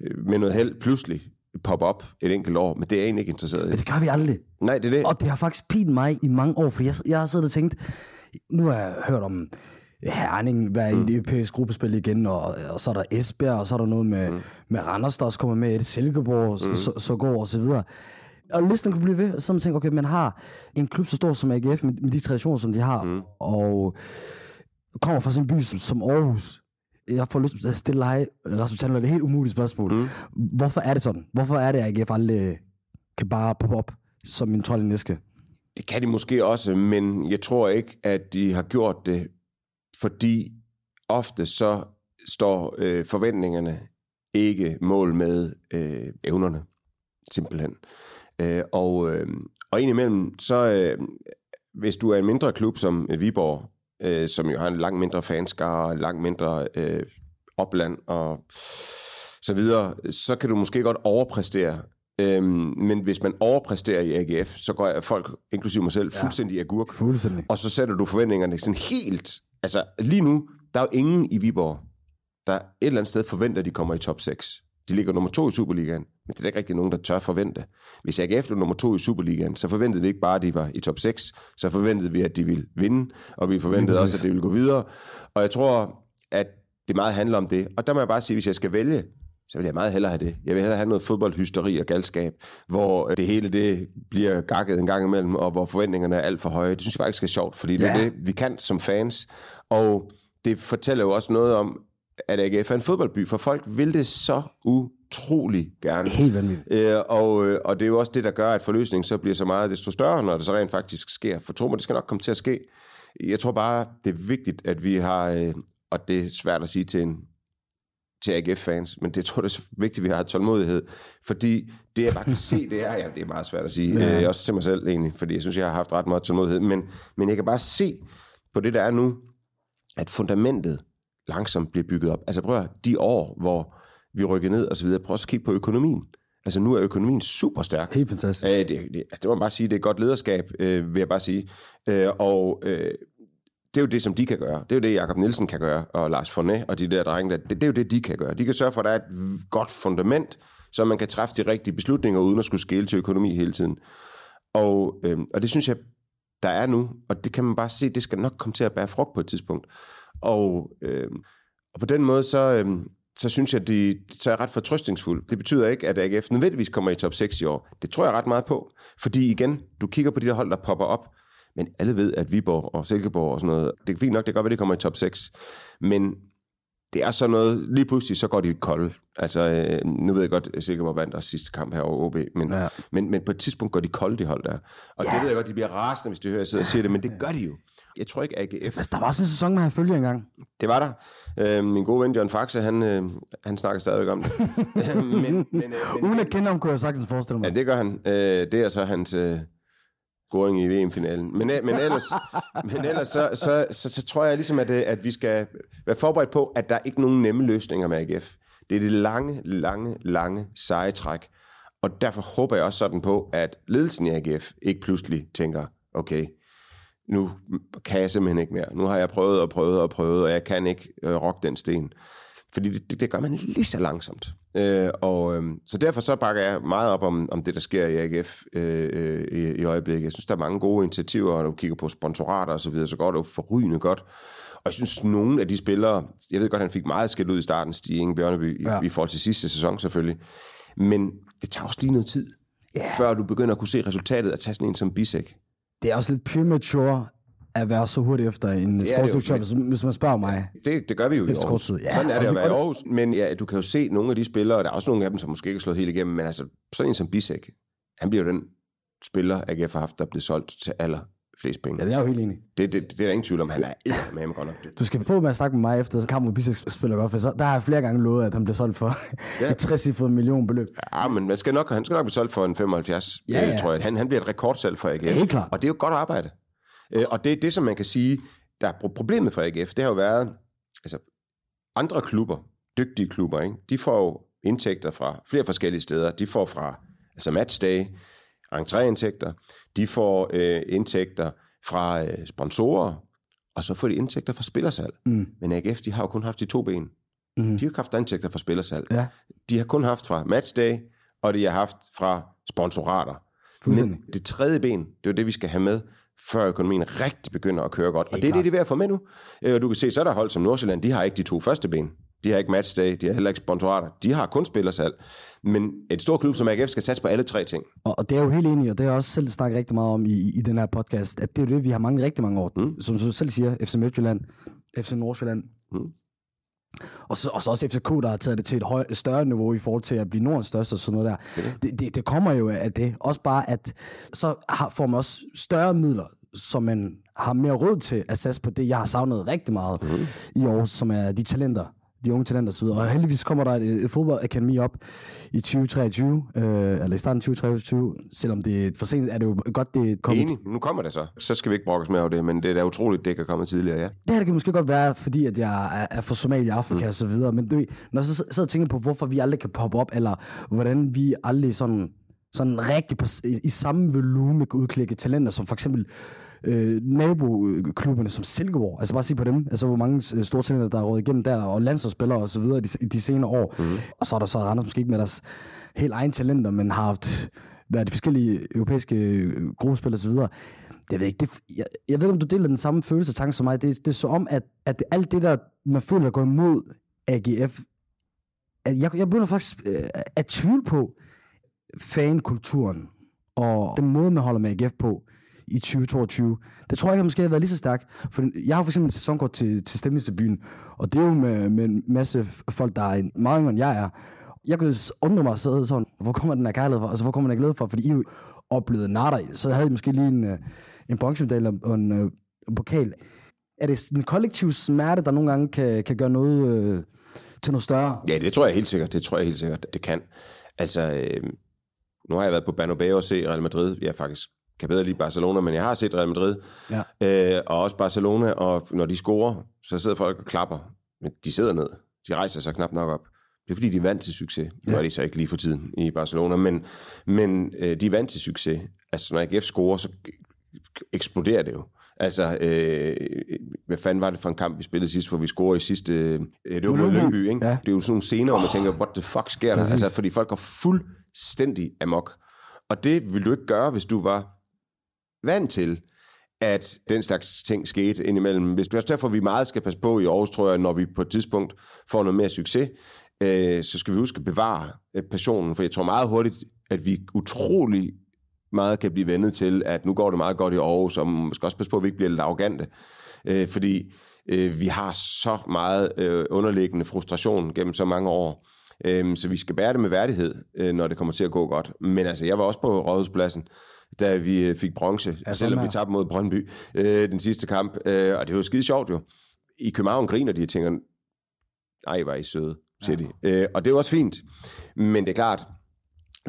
øh, med noget held pludselig poppe op et enkelt år, men det er jeg egentlig ikke interesseret i. Men det gør vi aldrig. Nej, det er det. Og det har faktisk pint mig i mange år, for jeg, jeg har siddet og tænkt, nu har jeg hørt om Herning være mm. i det europæiske gruppespil igen, og, og så er der Esbjerg, og så er der noget med, mm. med Randers, der også kommer med, det Silkeborg, mm. så, så går og så videre og listen kunne blive ved, så man tænker, okay, man har en klub så stor som AGF, med, med de traditioner, som de har, mm. og kommer fra sin by som, Aarhus. Jeg får lyst til at stille dig, Rasmus Chandler, det et helt umuligt spørgsmål. Mm. Hvorfor er det sådan? Hvorfor er det, at AGF aldrig kan bare poppe op som en trold i næske? Det kan de måske også, men jeg tror ikke, at de har gjort det, fordi ofte så står øh, forventningerne ikke mål med øh, evnerne, simpelthen. Øh, og, øh, og indimellem, så øh, hvis du er en mindre klub som øh, Viborg, øh, som jo har en langt mindre fanskare, en langt mindre øh, opland og så videre, så kan du måske godt overpræstere. Øhm, men hvis man overpræsterer i AGF, så går folk, inklusive mig selv, fuldstændig agurk. Fuldstændig. Og så sætter du forventningerne sådan helt altså lige nu, der er jo ingen i Viborg, der et eller andet sted forventer, at de kommer i top 6. De ligger nummer to i Superligaen, men det er der ikke rigtig nogen, der tør forvente. Hvis AGF lå nummer to i Superligaen, så forventede vi ikke bare, at de var i top 6, så forventede vi, at de ville vinde, og vi forventede også, at de ville gå videre. Og jeg tror, at det meget handler om det. Og der må jeg bare sige, hvis jeg skal vælge, så vil jeg meget hellere have det. Jeg vil hellere have noget fodboldhysteri og galskab, hvor det hele det bliver gakket en gang imellem, og hvor forventningerne er alt for høje. Det synes jeg faktisk er sjovt, fordi det er Ja. det, vi kan som fans. Og det fortæller jo også noget om, at AGF er en fodboldby, for folk vil det så utrolig gerne. Helt vanvittigt. Øh, og, øh, og det er jo også det, der gør, at forløsningen så bliver så meget desto større, når det så rent faktisk sker. For tro mig, det skal nok komme til at ske. Jeg tror bare, det er vigtigt, at vi har, øh, og det er svært at sige til en til AGF-fans, men det jeg tror det er vigtigt, at vi har tålmodighed, fordi det jeg bare kan se, det er, ja, det er meget svært at sige, Ja. øh, også til mig selv egentlig, fordi jeg synes, jeg har haft ret meget tålmodighed, men, men jeg kan bare se på det, der er nu, at fundamentet langsomt bliver bygget op. Altså prøv at, de år, hvor vi rykker ned og så videre, prøv at kigge på økonomien. Altså nu er økonomien super stærk. Helt fantastisk. Øh, det, det, altså, det må man bare sige, det er godt lederskab, øh, vil jeg bare sige. Øh, og øh, det er jo det, som de kan gøre. Det er jo det, Jakob Nielsen kan gøre, og Lars Fornet og de der drenge, der, det, det er jo det, de kan gøre. De kan sørge for, at der er et godt fundament, så man kan træffe de rigtige beslutninger, uden at skulle skæle til økonomi hele tiden. Og, øh, og det synes jeg, der er nu, og det kan man bare se, det skal nok komme til at bære frugt på et tidspunkt. Og, øh, og på den måde, så, øh, så synes jeg, de, så er jeg ret fortrøstningsfuld. Det betyder ikke, at AGF nødvendigvis kommer i top 6 i år. Det tror jeg ret meget på. Fordi igen, du kigger på de der hold, der popper op, men alle ved, at Viborg og Silkeborg og sådan noget, det er fint nok, det kan godt være, det kommer i top 6. Men det er sådan noget, lige pludselig så går de kolde. Altså, øh, nu ved jeg godt, at Silkeborg vandt også sidste kamp her over OB, men, Ja. men, men på et tidspunkt går de kolde, de hold der. Og ja. det ved jeg godt, de bliver rasende, hvis de hører, jeg sidder og siger det, men det gør de jo. Jeg tror ikke, AGF... Altså, der var også en sæson med han følger engang. Det var der. Øh, min gode ven John Faxe, han, øh, han snakker stadigvæk om det. men, men, øh, men, Uden at kende ham, kunne jeg sagtens forestille mig. Ja, det gør han. Øh, det er så hans øh, scoring i VM-finalen. Men, øh, men ellers, men ellers så, så, så, så tror jeg ligesom, at, øh, at vi skal være forberedt på, at der er ikke nogen nemme løsninger med AGF. Det er det lange, lange, lange seje træk. Og derfor håber jeg også sådan på, at ledelsen i AGF ikke pludselig tænker, okay, nu kan jeg simpelthen ikke mere. Nu har jeg prøvet og prøvet og prøvet, og jeg kan ikke øh, rokke den sten. Fordi det, det, det gør man lige så langsomt. Øh, og, øh, så derfor så bakker jeg meget op om, om det, der sker i AGF øh, øh, i, i øjeblikket. Jeg synes, der er mange gode initiativer, og når du kigger på sponsorater og så videre, så går det jo forrygende godt. Og jeg synes, nogle af de spillere, jeg ved godt, han fik meget skæld ud i starten, Stig Inge Bjørneby, i, Ja. ja. i forhold til sidste sæson selvfølgelig. Men det tager også lige noget tid, yeah. før du begynder at kunne se resultatet af at tage sådan en som Bisek. Det er også lidt premature at være så hurtigt efter en det er sportsdirektør, jo. hvis, hvis man spørger mig. Det, det gør vi jo i Efter Aarhus. kort tid, ja. Sådan er Og det at det- være i og det- Aarhus. Men ja, du kan jo se nogle af de spillere, der er også nogle af dem, som måske ikke har slået helt igennem, men altså sådan en som Bisek, han bliver jo den spiller, AGF har haft, der er blevet solgt til aller flest penge. Ja, det er jeg jo helt enig. Det, det, det er der ingen tvivl om, han er med med godt nok. Det. Du skal på med at snakke med mig efter kampen, hvor Bisek spiller godt, for så, der har jeg flere gange lovet, at han bliver solgt for Ja. et 60 million beløb. Ja, men man skal nok, han skal nok blive solgt for en 75, Ja, ja, ja. ja. tror jeg. Han, han bliver et rekordsalg for AGF. Helt klart. Og det er jo godt arbejde. Øh, Og det er det, som man kan sige, der er pro- problemet for AGF, det har jo været, altså andre klubber, dygtige klubber, ikke? de får jo indtægter fra flere forskellige steder. De får fra altså matchday, entréindtægter, de får øh, indtægter fra øh, sponsorer, og så får de indtægter fra spillersalg. Mm. Men AGF, de har jo kun haft de to ben. Mm. De har jo ikke haft indtægter fra spillersalg. Ja, De har kun haft fra matchday, og de har haft fra sponsorater. Men det tredje ben, det er jo det, vi skal have med, før økonomien rigtig begynder at køre godt. Og det er det, de er ved at få med nu. Øh, Og du kan se, så er der hold som Nordsjælland, de har ikke de to første ben. De har ikke matchday, de har heller ikke sponsorater. De har kun spillersalg. Men et stort klub som AGF skal satse på alle tre ting. og, og det er jo helt enig, og det har jeg også selv snakket rigtig meget om i, i den her podcast, at det er jo det, vi har mange rigtig mange år. Mm. Som du selv siger, FC Midtjylland, FC Nordsjælland, Mm. Og, så, og så også FCK, der har taget det til et høj, større niveau i forhold til at blive Nordens største og sådan noget der. Det, det, det kommer jo af det. Også bare, at så har, får man også større midler, så man har mere råd til at satse på det, jeg har savnet rigtig meget mm. i år, som er de talenter, de unge talenter osv. Og heldigvis kommer der et, et fodboldakademi op i 2023, øh, eller i starten af 2023, selvom det er for sent, er det jo godt, det er kommet Enig, nu kommer det så. Så skal vi ikke brokkes med over det, men det er da utroligt, det ikke er kommet tidligere, ja. Det her kan måske godt være, fordi at jeg er, er fra Somalia, Afrika mm. og så videre, men ved, når jeg så sidder og tænker på, hvorfor vi aldrig kan poppe op, eller hvordan vi aldrig sådan, sådan rigtig på, i, i samme volumen kan udklikke talenter, som for eksempel øh, naboklubberne som Silkeborg. Altså bare se på dem. Altså hvor mange øh, store talenter, der er råd igennem der, og landsholdsspillere og så videre de, de senere år. Mm. Og så er der så Randers måske ikke med deres helt egen talenter, men har haft været de forskellige europæiske øh, gruppespil og så videre. Jeg ved ikke, det, jeg, jeg ved ikke, om du deler den samme følelse og tanke som mig. Det, det er så om, at, at alt det der, man føler, går imod AGF, at jeg, jeg begynder faktisk øh, at tvivle på fankulturen og den måde, man holder med AGF på i 2022. Det tror jeg, jeg måske har været lige så stærk. For jeg har for eksempel et sæsonkort til, til stemningsdebuten, og det er jo med, med en masse folk, der er meget yngre end jeg er. Jeg kunne undre mig sidde sådan, hvor kommer den her kærlighed fra? Altså, hvor kommer den her glæde fra? Fordi I jo oplevede natter. Så havde I måske lige en, øh, en bronzemedalje og en, øh, en pokal. Er det en kollektiv smerte, der nogle gange kan, kan gøre noget øh, til noget større? Ja, det tror jeg helt sikkert. Det tror jeg helt sikkert, det kan. Altså, øh, nu har jeg været på Bernabeu og se Real Madrid. Jeg faktisk kan bedre lide Barcelona, men jeg har set Real Madrid. Ja. Øh, og også Barcelona, og når de scorer, så sidder folk og klapper. Men de sidder ned. De rejser sig knap nok op. Det er fordi, de er vant til succes. Det ja. er de så ikke lige for tiden i Barcelona, men, men øh, de er vant til succes. Altså, når AGF scorer, så eksploderer det jo. Altså, øh, hvad fanden var det for en kamp, vi spillede sidst, hvor vi scorede i sidste... Øh, det var mod Lyngby, ikke? Ja. Det er jo sådan nogle scener, hvor man tænker, what the fuck sker der? Præcis. Altså, fordi folk går fuldstændig amok. Og det ville du ikke gøre, hvis du var vant til, at den slags ting skete indimellem. Hvis det er derfor, vi meget skal passe på i Aarhus, tror jeg, når vi på et tidspunkt får noget mere succes, øh, så skal vi huske at bevare øh, passionen, for jeg tror meget hurtigt, at vi utrolig meget kan blive vendet til, at nu går det meget godt i Aarhus, og man skal også passe på, at vi ikke bliver lidt arrogante. Øh, fordi øh, vi har så meget øh, underliggende frustration gennem så mange år, øh, så vi skal bære det med værdighed, øh, når det kommer til at gå godt. Men altså, jeg var også på Rådhuspladsen, da vi øh, fik bronze, ja, selvom vi tabte mod Brøndby øh, den sidste kamp, øh, og det var skide sjovt jo. I København griner de og tænker, ej, var I søde, siger ja. de. Øh, og det er også fint, men det er klart,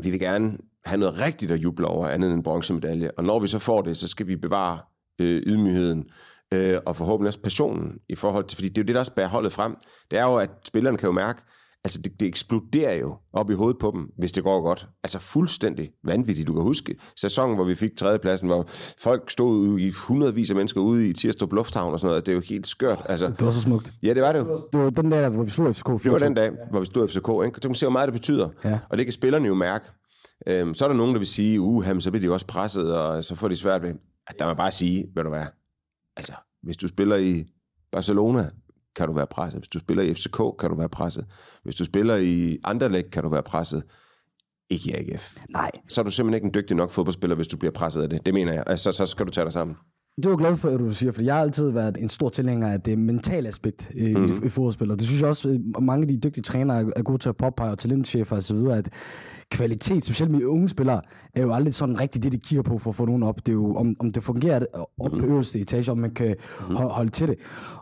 vi vil gerne have noget rigtigt at juble over, andet end en bronzemedalje. Og når vi så får det, så skal vi bevare øh, ydmygheden øh, og forhåbentlig også passionen i forhold til, fordi det er jo det, der også bærer holdet frem. Det er jo, at spillerne kan jo mærke, altså det, det eksploderer jo op i hovedet på dem, hvis det går godt. Altså fuldstændig vanvittigt. Du kan huske sæsonen, hvor vi fik tredjepladsen, hvor folk stod i hundredvis af mennesker ude i Tirstrup Lufthavn og sådan noget. Det er jo helt skørt. Altså, det var så smukt. Ja, det var det jo. Det var den der, hvor vi stod FCK. 14. Det var den dag, hvor vi stod FCK. Ikke? Du kan se, hvor meget det betyder. Ja. Og det kan spillerne jo mærke. Øhm, så er der nogen, der vil sige, uh, så bliver de også presset, og så får de svært ved. At der må bare sige, hvad du hvad, altså, hvis du spiller i Barcelona, kan du være presset. Hvis du spiller i FCK, kan du være presset. Hvis du spiller i andre læg, kan du være presset. Ikke i AGF. Nej. Så er du simpelthen ikke en dygtig nok fodboldspiller, hvis du bliver presset af det. Det mener jeg. Altså, så skal du tage dig sammen. Det var glad for, at du siger, for jeg har altid været en stor tilhænger af det mentale aspekt i, mm. i, mhm. i fodboldspil. Og det synes jeg også, at mange af de dygtige trænere er gode til at påpege, og talentchefer osv., at kvalitet, specielt med unge spillere, er jo aldrig sådan rigtigt det, de kigger på for at få nogen op. Det er jo, om, om det fungerer op på mhm. øverste etage, om man kan mm. holde til det.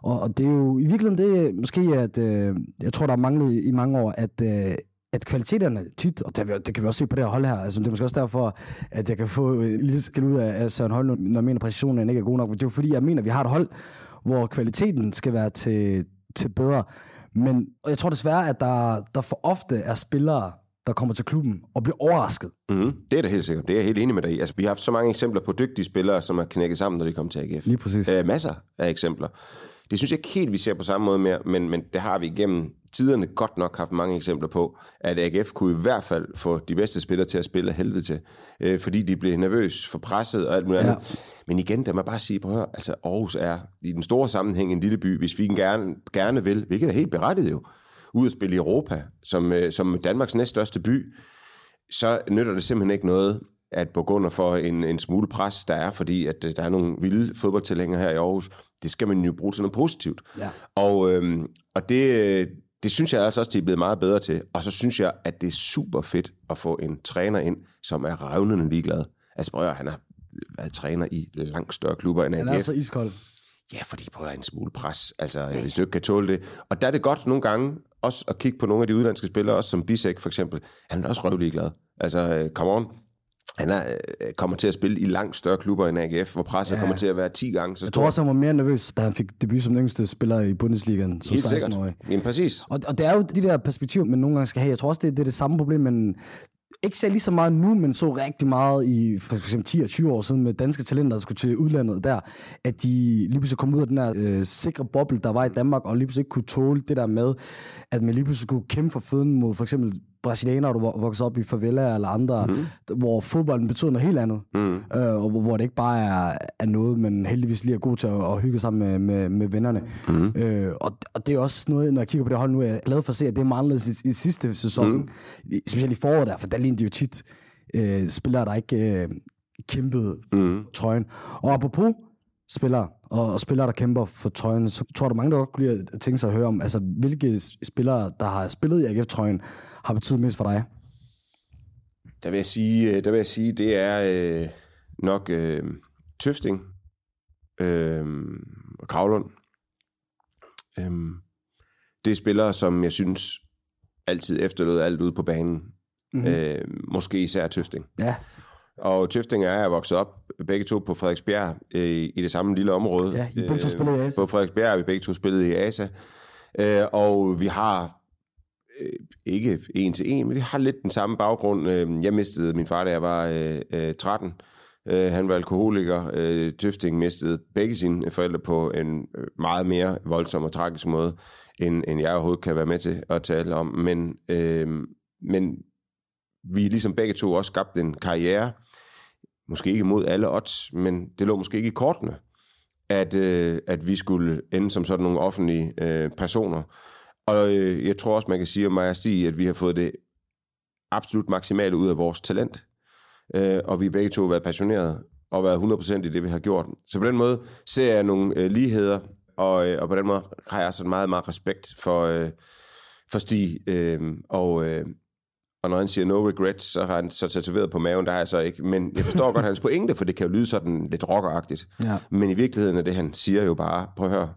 Og, og det er jo i virkeligheden det, måske, at øh, jeg tror, der er manglet i mange år, at øh, at kvaliteterne tit, og det, det kan vi også se på det her hold her, altså det er måske også derfor, at jeg kan få lidt skæld ud af, af Søren Hold, når jeg mener, præcisionen ikke er god nok, men det er jo fordi, jeg mener, at vi har et hold, hvor kvaliteten skal være til, til bedre. Men og jeg tror desværre, at der, der for ofte er spillere, der kommer til klubben og bliver overrasket. Mm, det er da helt sikkert. Det er jeg helt enig med dig i. Altså, vi har haft så mange eksempler på dygtige spillere, som er knækket sammen, når de kommer til AGF. Lige præcis. Æ, masser af eksempler. Det synes jeg ikke helt, vi ser på samme måde mere, men, men det har vi igennem tiderne godt nok haft mange eksempler på, at AGF kunne i hvert fald få de bedste spillere til at spille af helvede til, øh, fordi de blev nervøs for presset og alt muligt ja. andet. Men igen, der må bare sige, prøv at høre, altså Aarhus er i den store sammenhæng en lille by, hvis vi gerne, gerne vil, hvilket er helt berettiget jo, ud at spille i Europa, som, øh, som Danmarks næststørste by, så nytter det simpelthen ikke noget, at på grund for en, en smule pres, der er, fordi at øh, der er nogle vilde fodboldtilhængere her i Aarhus, det skal man jo bruge til noget positivt. Ja. Og, øhm, og det, det synes jeg altså også, de er blevet meget bedre til. Og så synes jeg, at det er super fedt at få en træner ind, som er revnende ligeglad. Altså prøv at, han har været træner i langt større klubber end AGF. Han er så iskold. Ja, fordi prøv at en smule pres, altså hvis du ikke kan tåle det. Og der er det godt nogle gange også at kigge på nogle af de udlandske spillere, også som Bisek for eksempel. Han er også røvlig glad. Altså, øh, come on han er, øh, kommer til at spille i langt større klubber end AGF, hvor presset ja. kommer til at være 10 gange så Jeg tror også, han var mere nervøs, da han fik debut som yngste spiller i Bundesligaen som Helt 16-årig. Jamen præcis. Og, og det er jo de der perspektiver, man nogle gange skal have. Jeg tror også, det, det er det samme problem, men ikke ser lige så meget nu, men så rigtig meget i for eksempel 10 og 20 år siden med danske talenter, der skulle til udlandet der, at de lige pludselig kom ud af den her øh, sikre boble, der var i Danmark, og lige pludselig ikke kunne tåle det der med, at man lige pludselig kunne kæmpe for føden mod for eksempel brasilianere, du vokser op i favela eller andre, mm. hvor fodbolden betyder noget helt andet. Mm. Øh, og hvor, hvor det ikke bare er, er noget, man heldigvis lige er god til at, at hygge sammen med, med, med vennerne. Mm. Øh, og, og det er også noget, når jeg kigger på det hold nu, er jeg glad for at se, at det er meget anderledes i, i sidste sæson. Mm. Specielt i foråret der, for der lignede de jo tit øh, spillere, der ikke øh, kæmpede mm. trøjen. Og apropos spillere, og, og spillere, der kæmper for trøjen, så tror du mange, der godt kunne lide at tænke sig at høre om, altså hvilke spillere, der har spillet i AGF-trøjen, har betydet mest for dig? Der vil jeg sige, der vil jeg sige det er øh, nok øh, Tøfting øh, og Kravlund. Øh, det er spillere, som jeg synes altid efterlod alt ude på banen. Mm-hmm. Øh, måske især Tøfting. Ja. Og Tøfting er jeg vokset op begge to på Frederiksbjerg øh, i det samme lille område. Ja, I begge to spillede i ASA. På Frederiksbjerg har vi begge to spillet i ASA. Øh, og vi har øh, ikke en til en, men vi har lidt den samme baggrund. Øh, jeg mistede min far, da jeg var øh, øh, 13. Øh, han var alkoholiker. Øh, Tøfting mistede begge sine forældre på en øh, meget mere voldsom og tragisk måde, end, end jeg overhovedet kan være med til at tale om. Men, øh, men vi ligesom begge to også skabt en karriere, måske ikke mod alle odds, men det lå måske ikke i kortene, at, øh, at vi skulle ende som sådan nogle offentlige øh, personer. Og øh, jeg tror også, man kan sige om mig og Stig, at vi har fået det absolut maksimale ud af vores talent. Øh, og vi begge to har været passionerede og været 100% i det, vi har gjort. Så på den måde ser jeg nogle øh, ligheder, og, øh, og på den måde har jeg sådan meget, meget respekt for, øh, for Stig. Øh, og, øh, og når han siger no regrets, så har han så tatoveret på maven, der har jeg så ikke. Men jeg forstår godt hans pointe, for det kan jo lyde sådan lidt rockeragtigt. Ja. Men i virkeligheden er det, han siger jo bare, prøv at høre,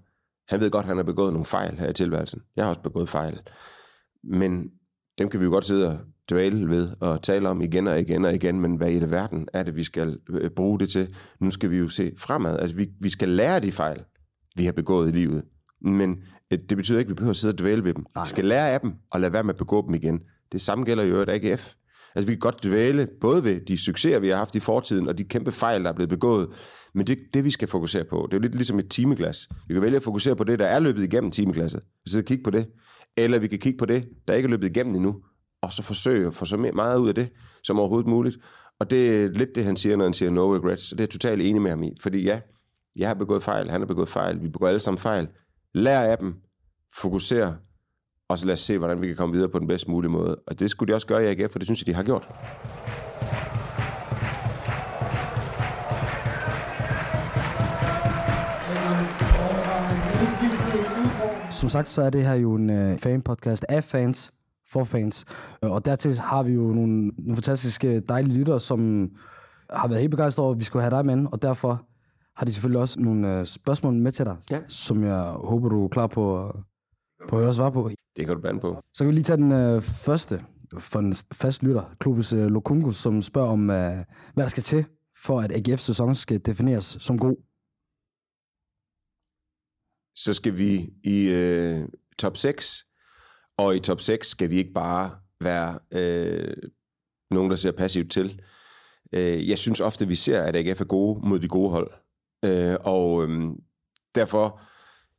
han ved godt, at han har begået nogle fejl her i tilværelsen. Jeg har også begået fejl. Men dem kan vi jo godt sidde og dvæle ved og tale om igen og igen og igen, men hvad i det verden er det, vi skal øh, bruge det til? Nu skal vi jo se fremad. Altså, vi, vi skal lære de fejl, vi har begået i livet. Men øh, det betyder ikke, at vi behøver at sidde og dvæle ved dem. Nej. Vi skal lære af dem og lade være med at begå dem igen. Det samme gælder jo et AGF. Altså, vi kan godt dvæle både ved de succeser, vi har haft i fortiden, og de kæmpe fejl, der er blevet begået. Men det er det, vi skal fokusere på. Det er jo lidt ligesom et timeglas. Vi kan vælge at fokusere på det, der er løbet igennem timeglasset. Vi og kigge på det. Eller vi kan kigge på det, der ikke er løbet igennem endnu. Og så forsøge at få så meget ud af det, som overhovedet muligt. Og det er lidt det, han siger, når han siger no regrets. Så det er jeg totalt enig med ham i. Fordi ja, jeg har begået fejl, han har begået fejl, vi begår alle sammen fejl. Lær af dem, fokuser, og så lad os se, hvordan vi kan komme videre på den bedst mulige måde. Og det skulle de også gøre i AGF, for det synes jeg, de har gjort. Som sagt, så er det her jo en uh, fan-podcast af fans, for fans. Og dertil har vi jo nogle, nogle fantastiske, dejlige lyttere, som har været helt begejstrede over, at vi skulle have dig med, og derfor har de selvfølgelig også nogle uh, spørgsmål med til dig, Ja. som jeg håber, du er klar på, på at høre svar på. Det kan du bande på. Så kan vi lige tage den øh, første for en fast lytter, Klubus øh, Lokungo, som spørger om, øh, hvad der skal til, for at AGF's sæson skal defineres som god. Så skal vi i øh, top 6, og i top 6 skal vi ikke bare være øh, nogen, der ser passivt til. Øh, jeg synes ofte, vi ser, at AGF er gode mod de gode hold. Øh, og øh, derfor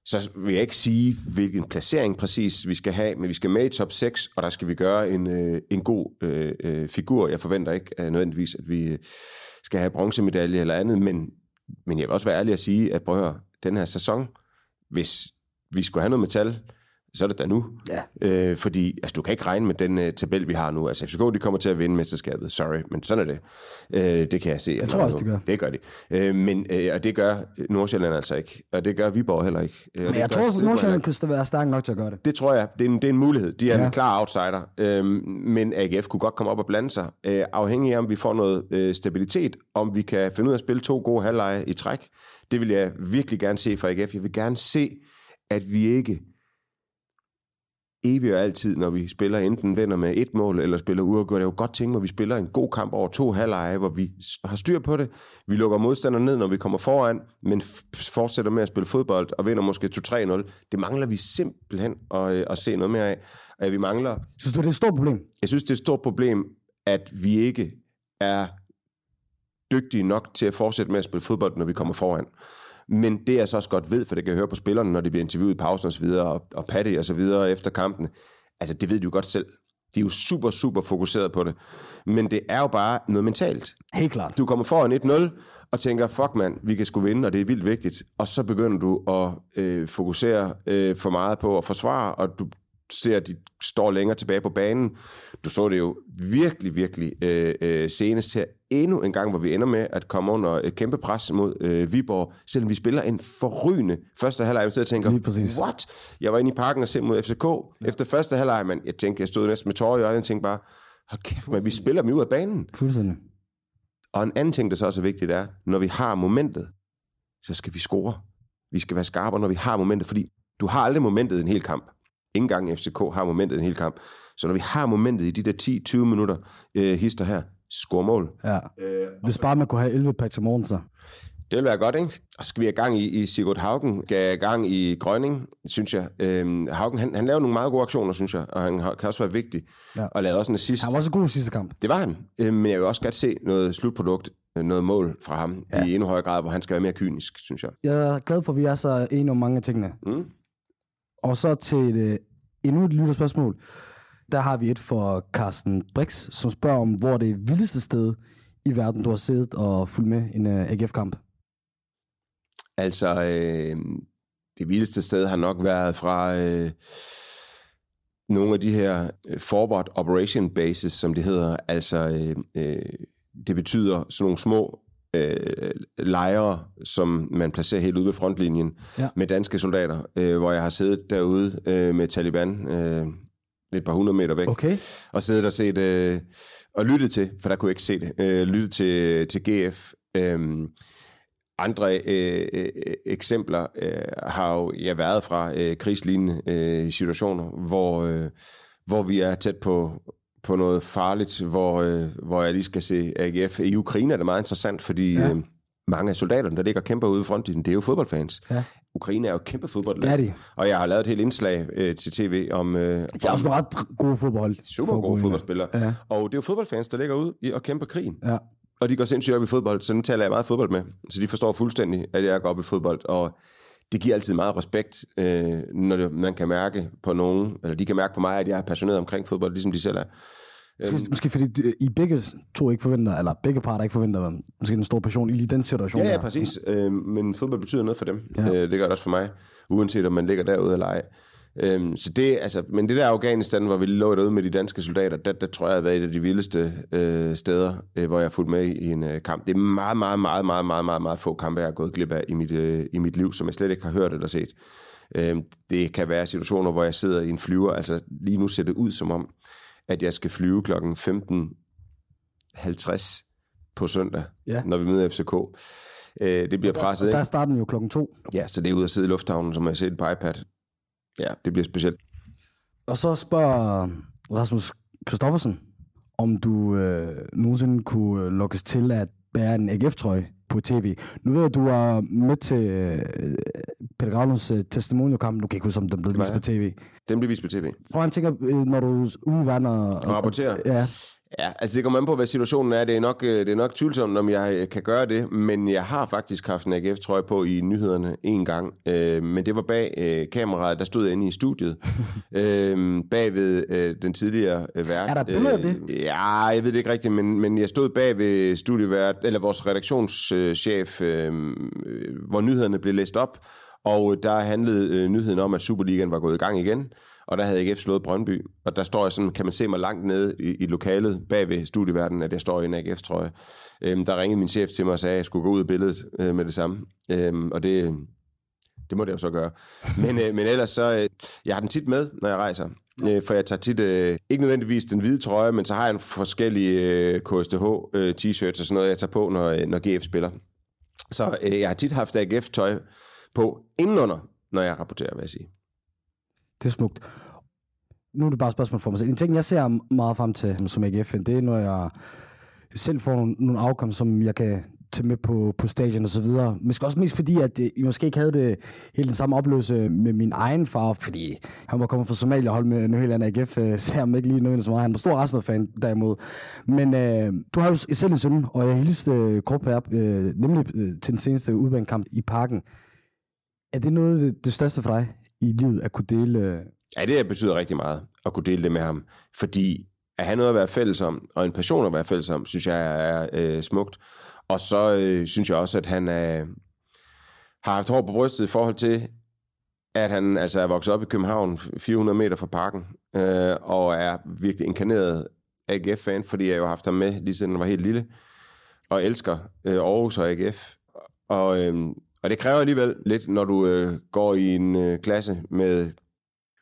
så vil jeg ikke sige, hvilken placering præcis vi skal have, men vi skal med i top 6, og der skal vi gøre en, øh, en god øh, øh, figur. Jeg forventer ikke øh, nødvendigvis, at vi skal have bronzemedalje eller andet, men, men jeg vil også være ærlig at sige, at prøv at høre, den her sæson, hvis vi skulle have noget metal, så er det da nu. Ja. Øh, fordi altså, du kan ikke regne med den uh, tabel, vi har nu. Altså FCK, de kommer til at vinde mesterskabet. Sorry, men sådan er det. Øh, det kan jeg se. Jeg tror også, de gør. Det gør de. Øh, men, øh, og det gør Nordsjælland altså ikke. Og det gør Viborg heller ikke. Øh, Men det jeg tror, Nordsjælland kunne være stærk nok til at gøre det. Det tror jeg, det er en, det er en mulighed. De er Ja. en klar outsider. Øhm, men AGF kunne godt komme op og blande sig. Øh, afhængig af, om vi får noget øh, stabilitet, om vi kan finde ud af at spille to gode halvleje i træk. Det vil jeg virkelig gerne se fra AGF. Jeg vil gerne se, at vi ikke evigt og altid, når vi spiller enten vinder med et mål, eller spiller uafgjort. Jeg kunne godt tænke mig, at vi spiller en god kamp over to halvleje, hvor vi har styr på det. Vi lukker modstanderne ned, når vi kommer foran, men fortsætter med at spille fodbold og vinder måske 2-3-0. Det mangler vi simpelthen at, øh, at se noget mere af. Og vi mangler Synes du, det er et stort problem? jeg synes, det er et stort problem, at vi ikke er dygtige nok til at fortsætte med at spille fodbold, når vi kommer foran. Men det jeg så også godt ved, for det kan jeg høre på spillerne, når de bliver interviewet i pausen og så videre, og, og Patty og så videre efter kampen, altså det ved de jo godt selv. De er jo super, super fokuseret på det. Men det er jo bare noget mentalt. Helt klart. Du kommer foran 1-0 og tænker, fuck mand, vi kan sgu vinde, og det er vildt vigtigt. Og så begynder du at øh, fokusere øh, for meget på at forsvare, og du ser, at de står længere tilbage på banen. Du så det jo virkelig, virkelig øh, øh, senest her endnu en gang, hvor vi ender med at komme under et kæmpe pres mod øh, Viborg, selvom vi spiller en forrygende første halvleg. Jeg sidder og tænker, what? Jeg var inde i parken og se mod FCK ja. efter første halvleg, men jeg tænkte, jeg stod næsten med tårer i øjnene og tænkte bare, hold kæft, men vi spiller dem ud af banen. Fuldstændig. Og en anden ting, der så også er vigtigt, er, når vi har momentet, så skal vi score. Vi skal være skarpere, når vi har momentet, fordi du har aldrig momentet i en hel kamp. Ingen gang FCK har momentet i en hel kamp. Så når vi har momentet i de der 10-20 minutter øh, hister her, score mål. Ja. Hvis bare man kunne have 11 Patrick Mortensen. Det vil være godt, ikke? Og så skal vi have gang i, i Sigurd Haugen, gav gang i Grønning, synes jeg. Øhm, Haugen, han, han laver nogle meget gode aktioner, synes jeg, og han kan også være vigtig. Ja. Og lavede også en assist. Han var også god i sidste kamp. Det var han, øh, men jeg vil også godt se noget slutprodukt, øh, noget mål fra ham, ja. i endnu højere grad, hvor han skal være mere kynisk, synes jeg. Jeg er glad for, at vi er så enige om mange af tingene. Mm. Og så til et, øh, endnu et lytterspørgsmål. Der har vi et for Carsten Brix, som spørger om, hvor det vildeste sted i verden, du har siddet og fulgt med en uh, AGF-kamp. Altså, øh, det vildeste sted har nok været fra øh, nogle af de her øh, forward operation bases, som det hedder. Altså, øh, øh, det betyder sådan nogle små øh, lejre, som man placerer helt ude ved frontlinjen Ja. med danske soldater, øh, hvor jeg har siddet derude øh, med Taliban øh, et par hundrede meter væk Okay. og siddet og set øh, og lyttet til, for der kunne jeg ikke se det, øh, lyttet til, til GF. Øh, andre øh, øh, eksempler øh, har jo ja, været fra øh, krigslignende øh, situationer, hvor, øh, hvor vi er tæt på, på noget farligt, hvor, øh, hvor jeg lige skal se AGF. I Ukraine er det meget interessant, fordi Ja. øh, mange af soldaterne, der ligger og kæmper ude i frontlinjen, det er jo fodboldfans. Ja. Ukraine er jo et kæmpe Det fodboldland. er de. Og jeg har lavet et helt indslag øh, til tv om... Øh, Det er også ret gode fodboldhold. super gode Ukraine. fodboldspillere. Ja. Og det er jo fodboldfans, der ligger ud og kæmper krigen. Ja. Og de går sindssygt op i fodbold, så den taler jeg meget fodbold med. Så de forstår fuldstændig, at jeg går op i fodbold. Og det giver altid meget respekt, øh, når det, man kan mærke på nogen, eller de kan mærke på mig, at jeg er passioneret omkring fodbold, ligesom de selv er. Måske, måske fordi øh, I begge to ikke forventer, eller begge parter ikke forventer, øh, måske en stor passion i lige den situation. Ja, ja, præcis. Øh, men fodbold betyder noget for dem. Ja. Ja. Øh, det gør det også for mig, uanset om man ligger derude eller ej. Øhm, så det, altså, men det der Afghanistan, hvor vi lå derude med de danske soldater, der, der tror jeg har været et af de vildeste øh, steder, øh, hvor jeg har fulgt med i en øh, kamp. Det er meget, meget, meget, meget, meget, meget, meget få kampe, jeg har gået glip af i mit, øh, i mit liv, som jeg slet ikke har hørt eller set. Øhm, det kan være situationer, hvor jeg sidder i en flyver, altså lige nu ser det ud som om, at jeg skal flyve klokken 15.50 på søndag, Ja. når vi møder FCK. Øh, det bliver presset, Og der ikke? starter den jo klokken to. Ja, så det er ud at sidde i lufthavnen, som jeg ser det på iPad. Ja, det bliver specielt. Og så spørger Rasmus Kristoffersen, om du øh, nogensinde kunne øh, lukkes til at bære en AGF-trøje på tv. Nu ved jeg, du var med til øh, Peter Gravlunds øh, testimonialkamp. Du kan ikke huske, om den blev vist på tv. Den bliver vist på tv. Prøv han tænker, øh, når du er ude i verden og... Og rapporterer. Ja, Ja, altså det kommer an på, hvad situationen er. Det er nok, øh, det er nok tvivlsomt, om jeg øh, kan gøre det, men jeg har faktisk haft en AGF-trøje på i nyhederne en gang. Øh, men det var bag øh, kameraet, der stod inde i studiet, øh, bag ved øh, den tidligere øh, vært. Er der et billede af det? Øh, ja, jeg ved det ikke rigtigt, men, men jeg stod bag ved studievært, eller vores redaktionschef, øh, hvor nyhederne blev læst op, og der handlede øh, nyheden om, at Superligaen var gået i gang igen, og der havde AGF slået Brøndby. Og der står jeg sådan, kan man se mig langt nede i, i lokalet bag ved studieverdenen, at jeg står i en AGF-trøje. Øhm, der ringede min chef til mig og sagde, at jeg skulle gå ud af billedet øh, med det samme. Øhm, og det, det må det jo så gøre. Men, øh, men ellers så, øh, jeg har den tit med, når jeg rejser. Øh, for jeg tager tit, øh, ikke nødvendigvis den hvide trøje, men så har jeg en forskellige øh, KSTH-t-shirts øh, og sådan noget, jeg tager på, når, øh, når GF spiller. Så øh, jeg har tit haft AGF-tøj på indenunder, når jeg rapporterer, vil jeg sige det er smukt. Nu er det bare et spørgsmål for mig selv. En ting, jeg ser meget frem til som AGF'en, det er, når jeg selv får nogle, nogle afkom, som jeg kan tage med på, på stadion og så videre. Måske også mest fordi, at øh, I måske ikke havde det helt den samme oplevelse med min egen far, fordi han var kommet fra Somalia og holdt med New AGF, ser ham ikke lige nødvendigt så meget. Han var stor Arsenal-fan derimod. Men øh, du har jo selv en søn, og jeg hilste øh, kort på øh, nemlig øh, til den seneste udbanekamp i parken. Er det noget det, det største for dig i livet, at kunne dele... Øh, ja, det betyder rigtig meget, at kunne dele det med ham. Fordi at have noget at være fælles om, og en passion at være fælles om, synes jeg er øh, smukt. Og så øh, synes jeg også, at han er, har haft hår på brystet i forhold til, at han altså er vokset op i København, 400 meter fra parken, øh, og er virkelig inkarneret AGF-fan, fordi jeg jo har haft ham med, lige siden han var helt lille, og elsker øh, Aarhus og AGF. Og, øh, og det kræver alligevel lidt, når du øh, går i en øh, klasse med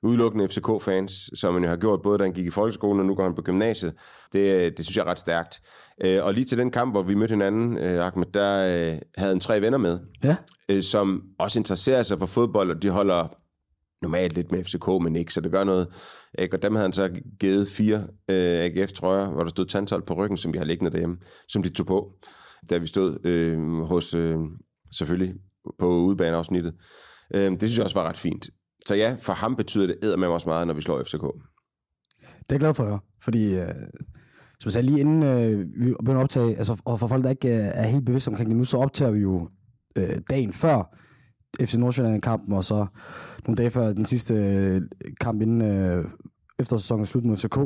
udelukkende FCK-fans, som han jo har gjort, både da han gik i folkeskolen, og nu går han på gymnasiet. Det, det synes jeg er ret stærkt. Øh, og lige til den kamp, hvor vi mødte hinanden, øh, Ahmed, der øh, havde han tre venner med, ja. som også interesserer sig for fodbold, og de holder normalt lidt med FCK, men ikke, så det gør noget. Og dem havde han så givet fire AGF-trøjer, hvor der stod tantol på ryggen, som vi har liggende derhjemme, som de tog på, da vi stod øh, hos, øh, selvfølgelig, på udebaneafsnittet. Øh, det synes jeg også var ret fint. Så ja, for ham betyder det med også meget, når vi slår FCK. Det er jeg glad for at høre, fordi øh, som jeg sagde lige inden øh, vi begynder at optage, altså, og for folk, der ikke øh, er helt bevidste omkring det nu, så optager vi jo øh, dagen før FC Nordsjælland-kampen, og så nogle dage før den sidste øh, kamp inden øh, eftersæsonen slut med FCK.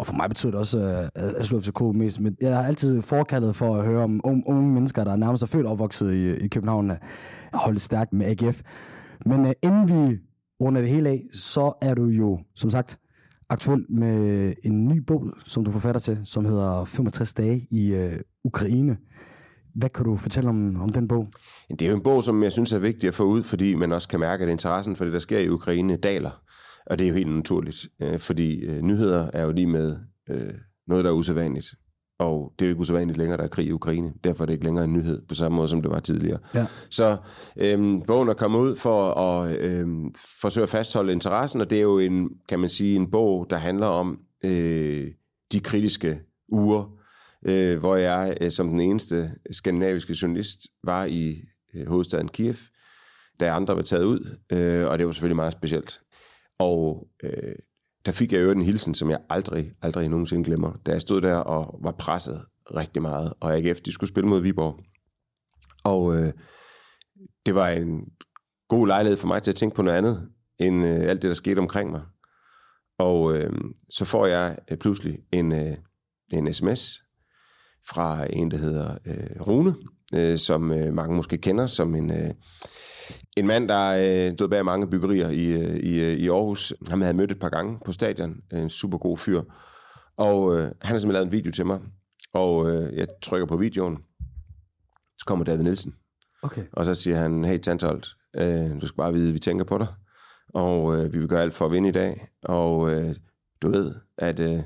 Og for mig betyder det også øh, at slå FCK mest. Men jeg har altid forkaldet for at høre om unge, unge mennesker, der nærmest er født og opvokset i, i København, øh, holde stærkt med AGF. Men øh, inden vi runder det hele af, så er du jo, som sagt, aktuel med en ny bog, som du forfatter til, som hedder 65 dage i øh, Ukraine. Hvad kan du fortælle om, om den bog? Det er jo en bog, som jeg synes er vigtig at få ud, fordi man også kan mærke, at interessen for det, der sker i Ukraine, daler. Og det er jo helt naturligt, øh, fordi øh, nyheder er jo lige med øh, noget, der er usædvanligt. Og det er jo ikke usædvanligt længere, der er krig i Ukraine. Derfor er det ikke længere en nyhed, på samme måde som det var tidligere. Ja. Så øhm, bogen er kommet ud for at øhm, forsøge at fastholde interessen, og det er jo en, kan man sige, en bog, der handler om øh, de kritiske uger, øh, hvor jeg øh, som den eneste skandinaviske journalist var i øh, hovedstaden Kiev, da andre var taget ud, øh, og det var selvfølgelig meget specielt. Og øh, der fik jeg jo en hilsen, som jeg aldrig, aldrig nogensinde glemmer, da jeg stod der og var presset rigtig meget, og AGF, de skulle spille mod Viborg. Og øh, det var en god lejlighed for mig til at tænke på noget andet, end øh, alt det, der skete omkring mig. Og øh, så får jeg øh, pludselig en, øh, en sms fra en, der hedder øh, Rune, øh, som øh, mange måske kender som en, øh, en mand, der øh, stod bag mange byggerier i, øh, i, øh, i Aarhus. Han havde mødt et par gange på stadion. En super god fyr. Og øh, han har simpelthen lavet en video til mig. Og øh, jeg trykker på videoen. Så kommer David Nielsen. Okay. Og så siger han, hey Tantholt, øh, du skal bare vide, at vi tænker på dig. Og øh, vi vil gøre alt for at vinde i dag. Og øh, du ved, at øh,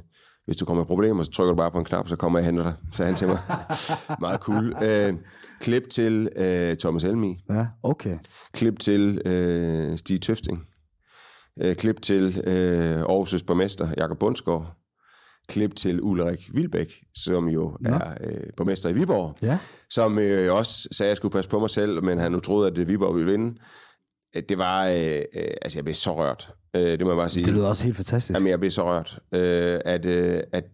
hvis du kommer med problemer, så trykker du bare på en knap, så kommer jeg og henter dig, sagde han til mig. Meget cool. Øh, klip til øh, Thomas Elmi. Ja, okay. Klip til øh, Stig Tøfting. Øh, klip til øh, Aarhus' borgmester Jakob Bundsgaard. Klip til Ulrik Vilbæk, som jo ja. er øh, borgmester i Viborg. Ja. Som øh, også sagde, at jeg skulle passe på mig selv, men han nu troede, at det Viborg ville vinde. Det var, øh, øh, altså jeg blev så rørt. Øh, det må jeg bare sige. Det lyder også helt fantastisk. Jamen, jeg blev så rørt, øh, at, øh, at,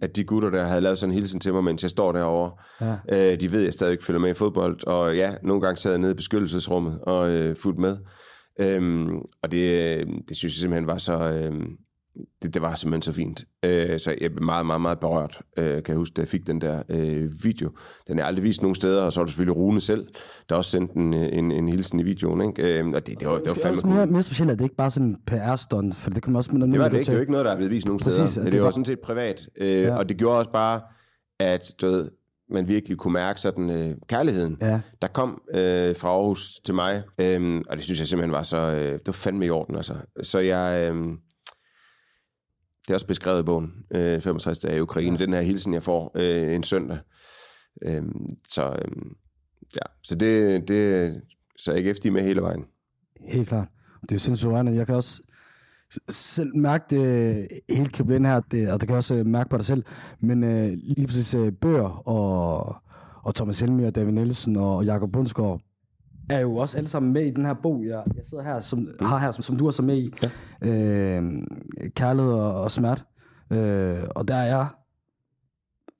at de gutter, der havde lavet sådan en hilsen til mig, mens jeg står derovre, ja. øh, de ved, at jeg stadig ikke følger med i fodbold. Og ja, nogle gange sad jeg nede i beskyttelsesrummet og øh, fulgte med. Øhm, og det, det synes jeg simpelthen var så... Øh, det, det var simpelthen så fint. Øh, så jeg blev meget, meget, meget berørt, øh, kan jeg huske, da jeg fik den der øh, video. Den er aldrig vist nogen steder, og så er det selvfølgelig Rune selv, der også sendte en, en, en hilsen i videoen. Ikke? Øh, og det, det, var, det var fandme cool. mere, mere specielt, at det ikke bare sådan en PR-stunt, for det kan man også... Det var det ikke, det var ikke noget, der er blevet vist nogen Præcis, steder. Det, det var, var sådan set privat, øh, ja. og det gjorde også bare, at du ved, man virkelig kunne mærke sådan øh, kærligheden, ja. der kom øh, fra Aarhus til mig, øh, og det synes jeg simpelthen var så, øh, det var fandme i orden, altså. Så jeg, øh, det er også beskrevet i bogen, øh, 65 dage i Ukraine, ja. den her hilsen, jeg får øh, en søndag. Øh, så øh, ja, så det, det så jeg ikke med hele vejen. Helt klart. Det er jo sindssygt Jeg kan også selv mærke det helt krible her, det, og det kan jeg også øh, mærke på dig selv, men øh, lige præcis øh, bøger og, og Thomas Helmi og David Nielsen og Jakob Bundsgaard, er jo også alle sammen med i den her bog, jeg, jeg sidder her, som, har her, som, som du er så med i. Ja. Øh, kærlighed og, og smert. Øh, og der er jeg,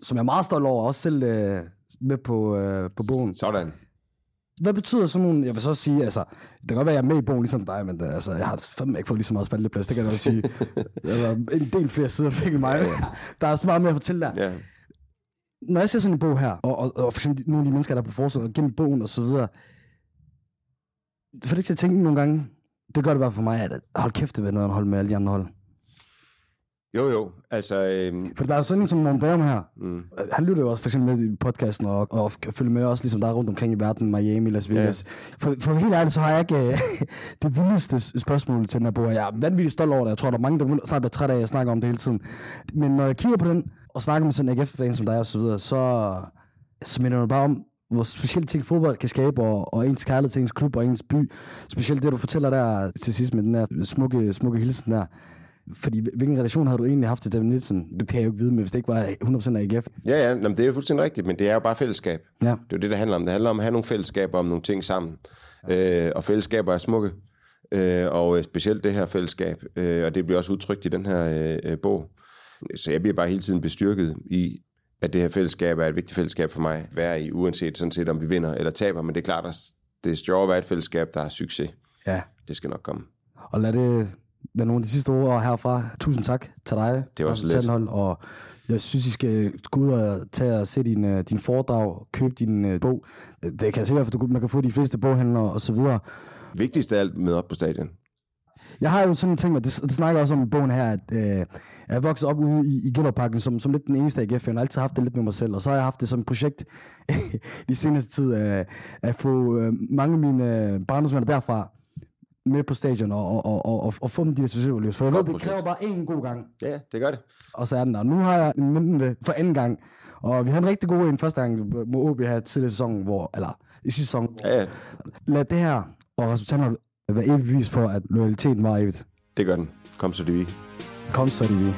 som jeg er meget stolt over, også selv øh, med på, øh, på bogen. Sådan. Hvad betyder sådan nogle, jeg vil så sige, altså, det kan godt være, at jeg er med i bogen ligesom dig, men altså, jeg har fandme ikke fået lige så meget spalteplads, det kan jeg sige. altså, en del flere sider fik mig. der er så meget mere at fortælle der. Ja. Når jeg ser sådan en bog her, og, og, og for eksempel nogle af de mennesker, der er på forsiden, og gennem bogen og så videre, for det ikke til at tænke nogle gange, det gør det bare for mig, at hold kæft, det vil noget at holde med alle de andre hold. Jo, jo. Altså, øhm, For der er jo sådan en som Morten Bærum her. mm, Han lytter jo også for eksempel med i podcasten og, og følger med også ligesom der er rundt omkring i verden, Miami, Las Vegas. Ja. For, for helt ærligt, så har jeg ikke øh, det vildeste spørgsmål til den her bog. Jeg er vanvittigt stolt over det. Jeg tror, der er mange, der snart bliver træt af, at jeg snakker om det hele tiden. Men når jeg kigger på den, og snakker med sådan en AGF-fan som dig og så videre, så, så minder det bare om, hvor specielle ting fodbold kan skabe, og, og ens kærlighed til ens klub og ens by. Specielt det, du fortæller der til sidst med den der smukke, smukke hilsen der. Fordi hvilken relation havde du egentlig haft til David Nielsen? Det kan jeg jo ikke vide, men hvis det ikke var 100% af AGF. ja, ja, jamen, det er jo fuldstændig rigtigt, men det er jo bare fællesskab. Ja. Det er jo det, det handler om. Det handler om at have nogle fællesskaber om nogle ting sammen. Ja. Øh, og fællesskaber er smukke. Øh, og øh, specielt det her fællesskab. Øh, og det bliver også udtrykt i den her øh, øh, bog. Så jeg bliver bare hele tiden bestyrket i, at det her fællesskab er et vigtigt fællesskab for mig. Være i, uanset sådan set, om vi vinder eller taber. Men det er klart, at det er sjovt at være et fællesskab, der har succes. Ja. Det skal nok komme. Og lad det være nogle af de sidste ord herfra. Tusind tak til dig. Det var så. Sandhold, og jeg synes, I skal gå ud og tage og se din, øh, din foredrag, købe din uh, bog. Det kan jeg sikkert, for du, man kan få de fleste boghandler og så videre. Vigtigst af alt med op på stadion. Jeg har jo sådan en ting, og det, det snakker også om i bogen her, at øh, jeg er vokset op ude i, i Gellerparken som, som lidt den eneste AGF. Jeg har altid haft det lidt med mig selv, og så har jeg haft det som et projekt de seneste tid øh, at få øh, mange af mine øh, barndomsvenner derfra med på stadion og, og, og, og, og få dem de her For jeg ved, det kræver bare én god gang. Ja, det gør det. Og så er den der. Nu har jeg det for anden gang. Og vi havde en rigtig god en første gang mod OB her tidligere i sæsonen, hvor, eller i sidste sæson. Ja, ja, Lad det her og resultaterne være evigt bevis for, at loyaliteten var evigt. det gør den. Kom så vi. Kom så, vi.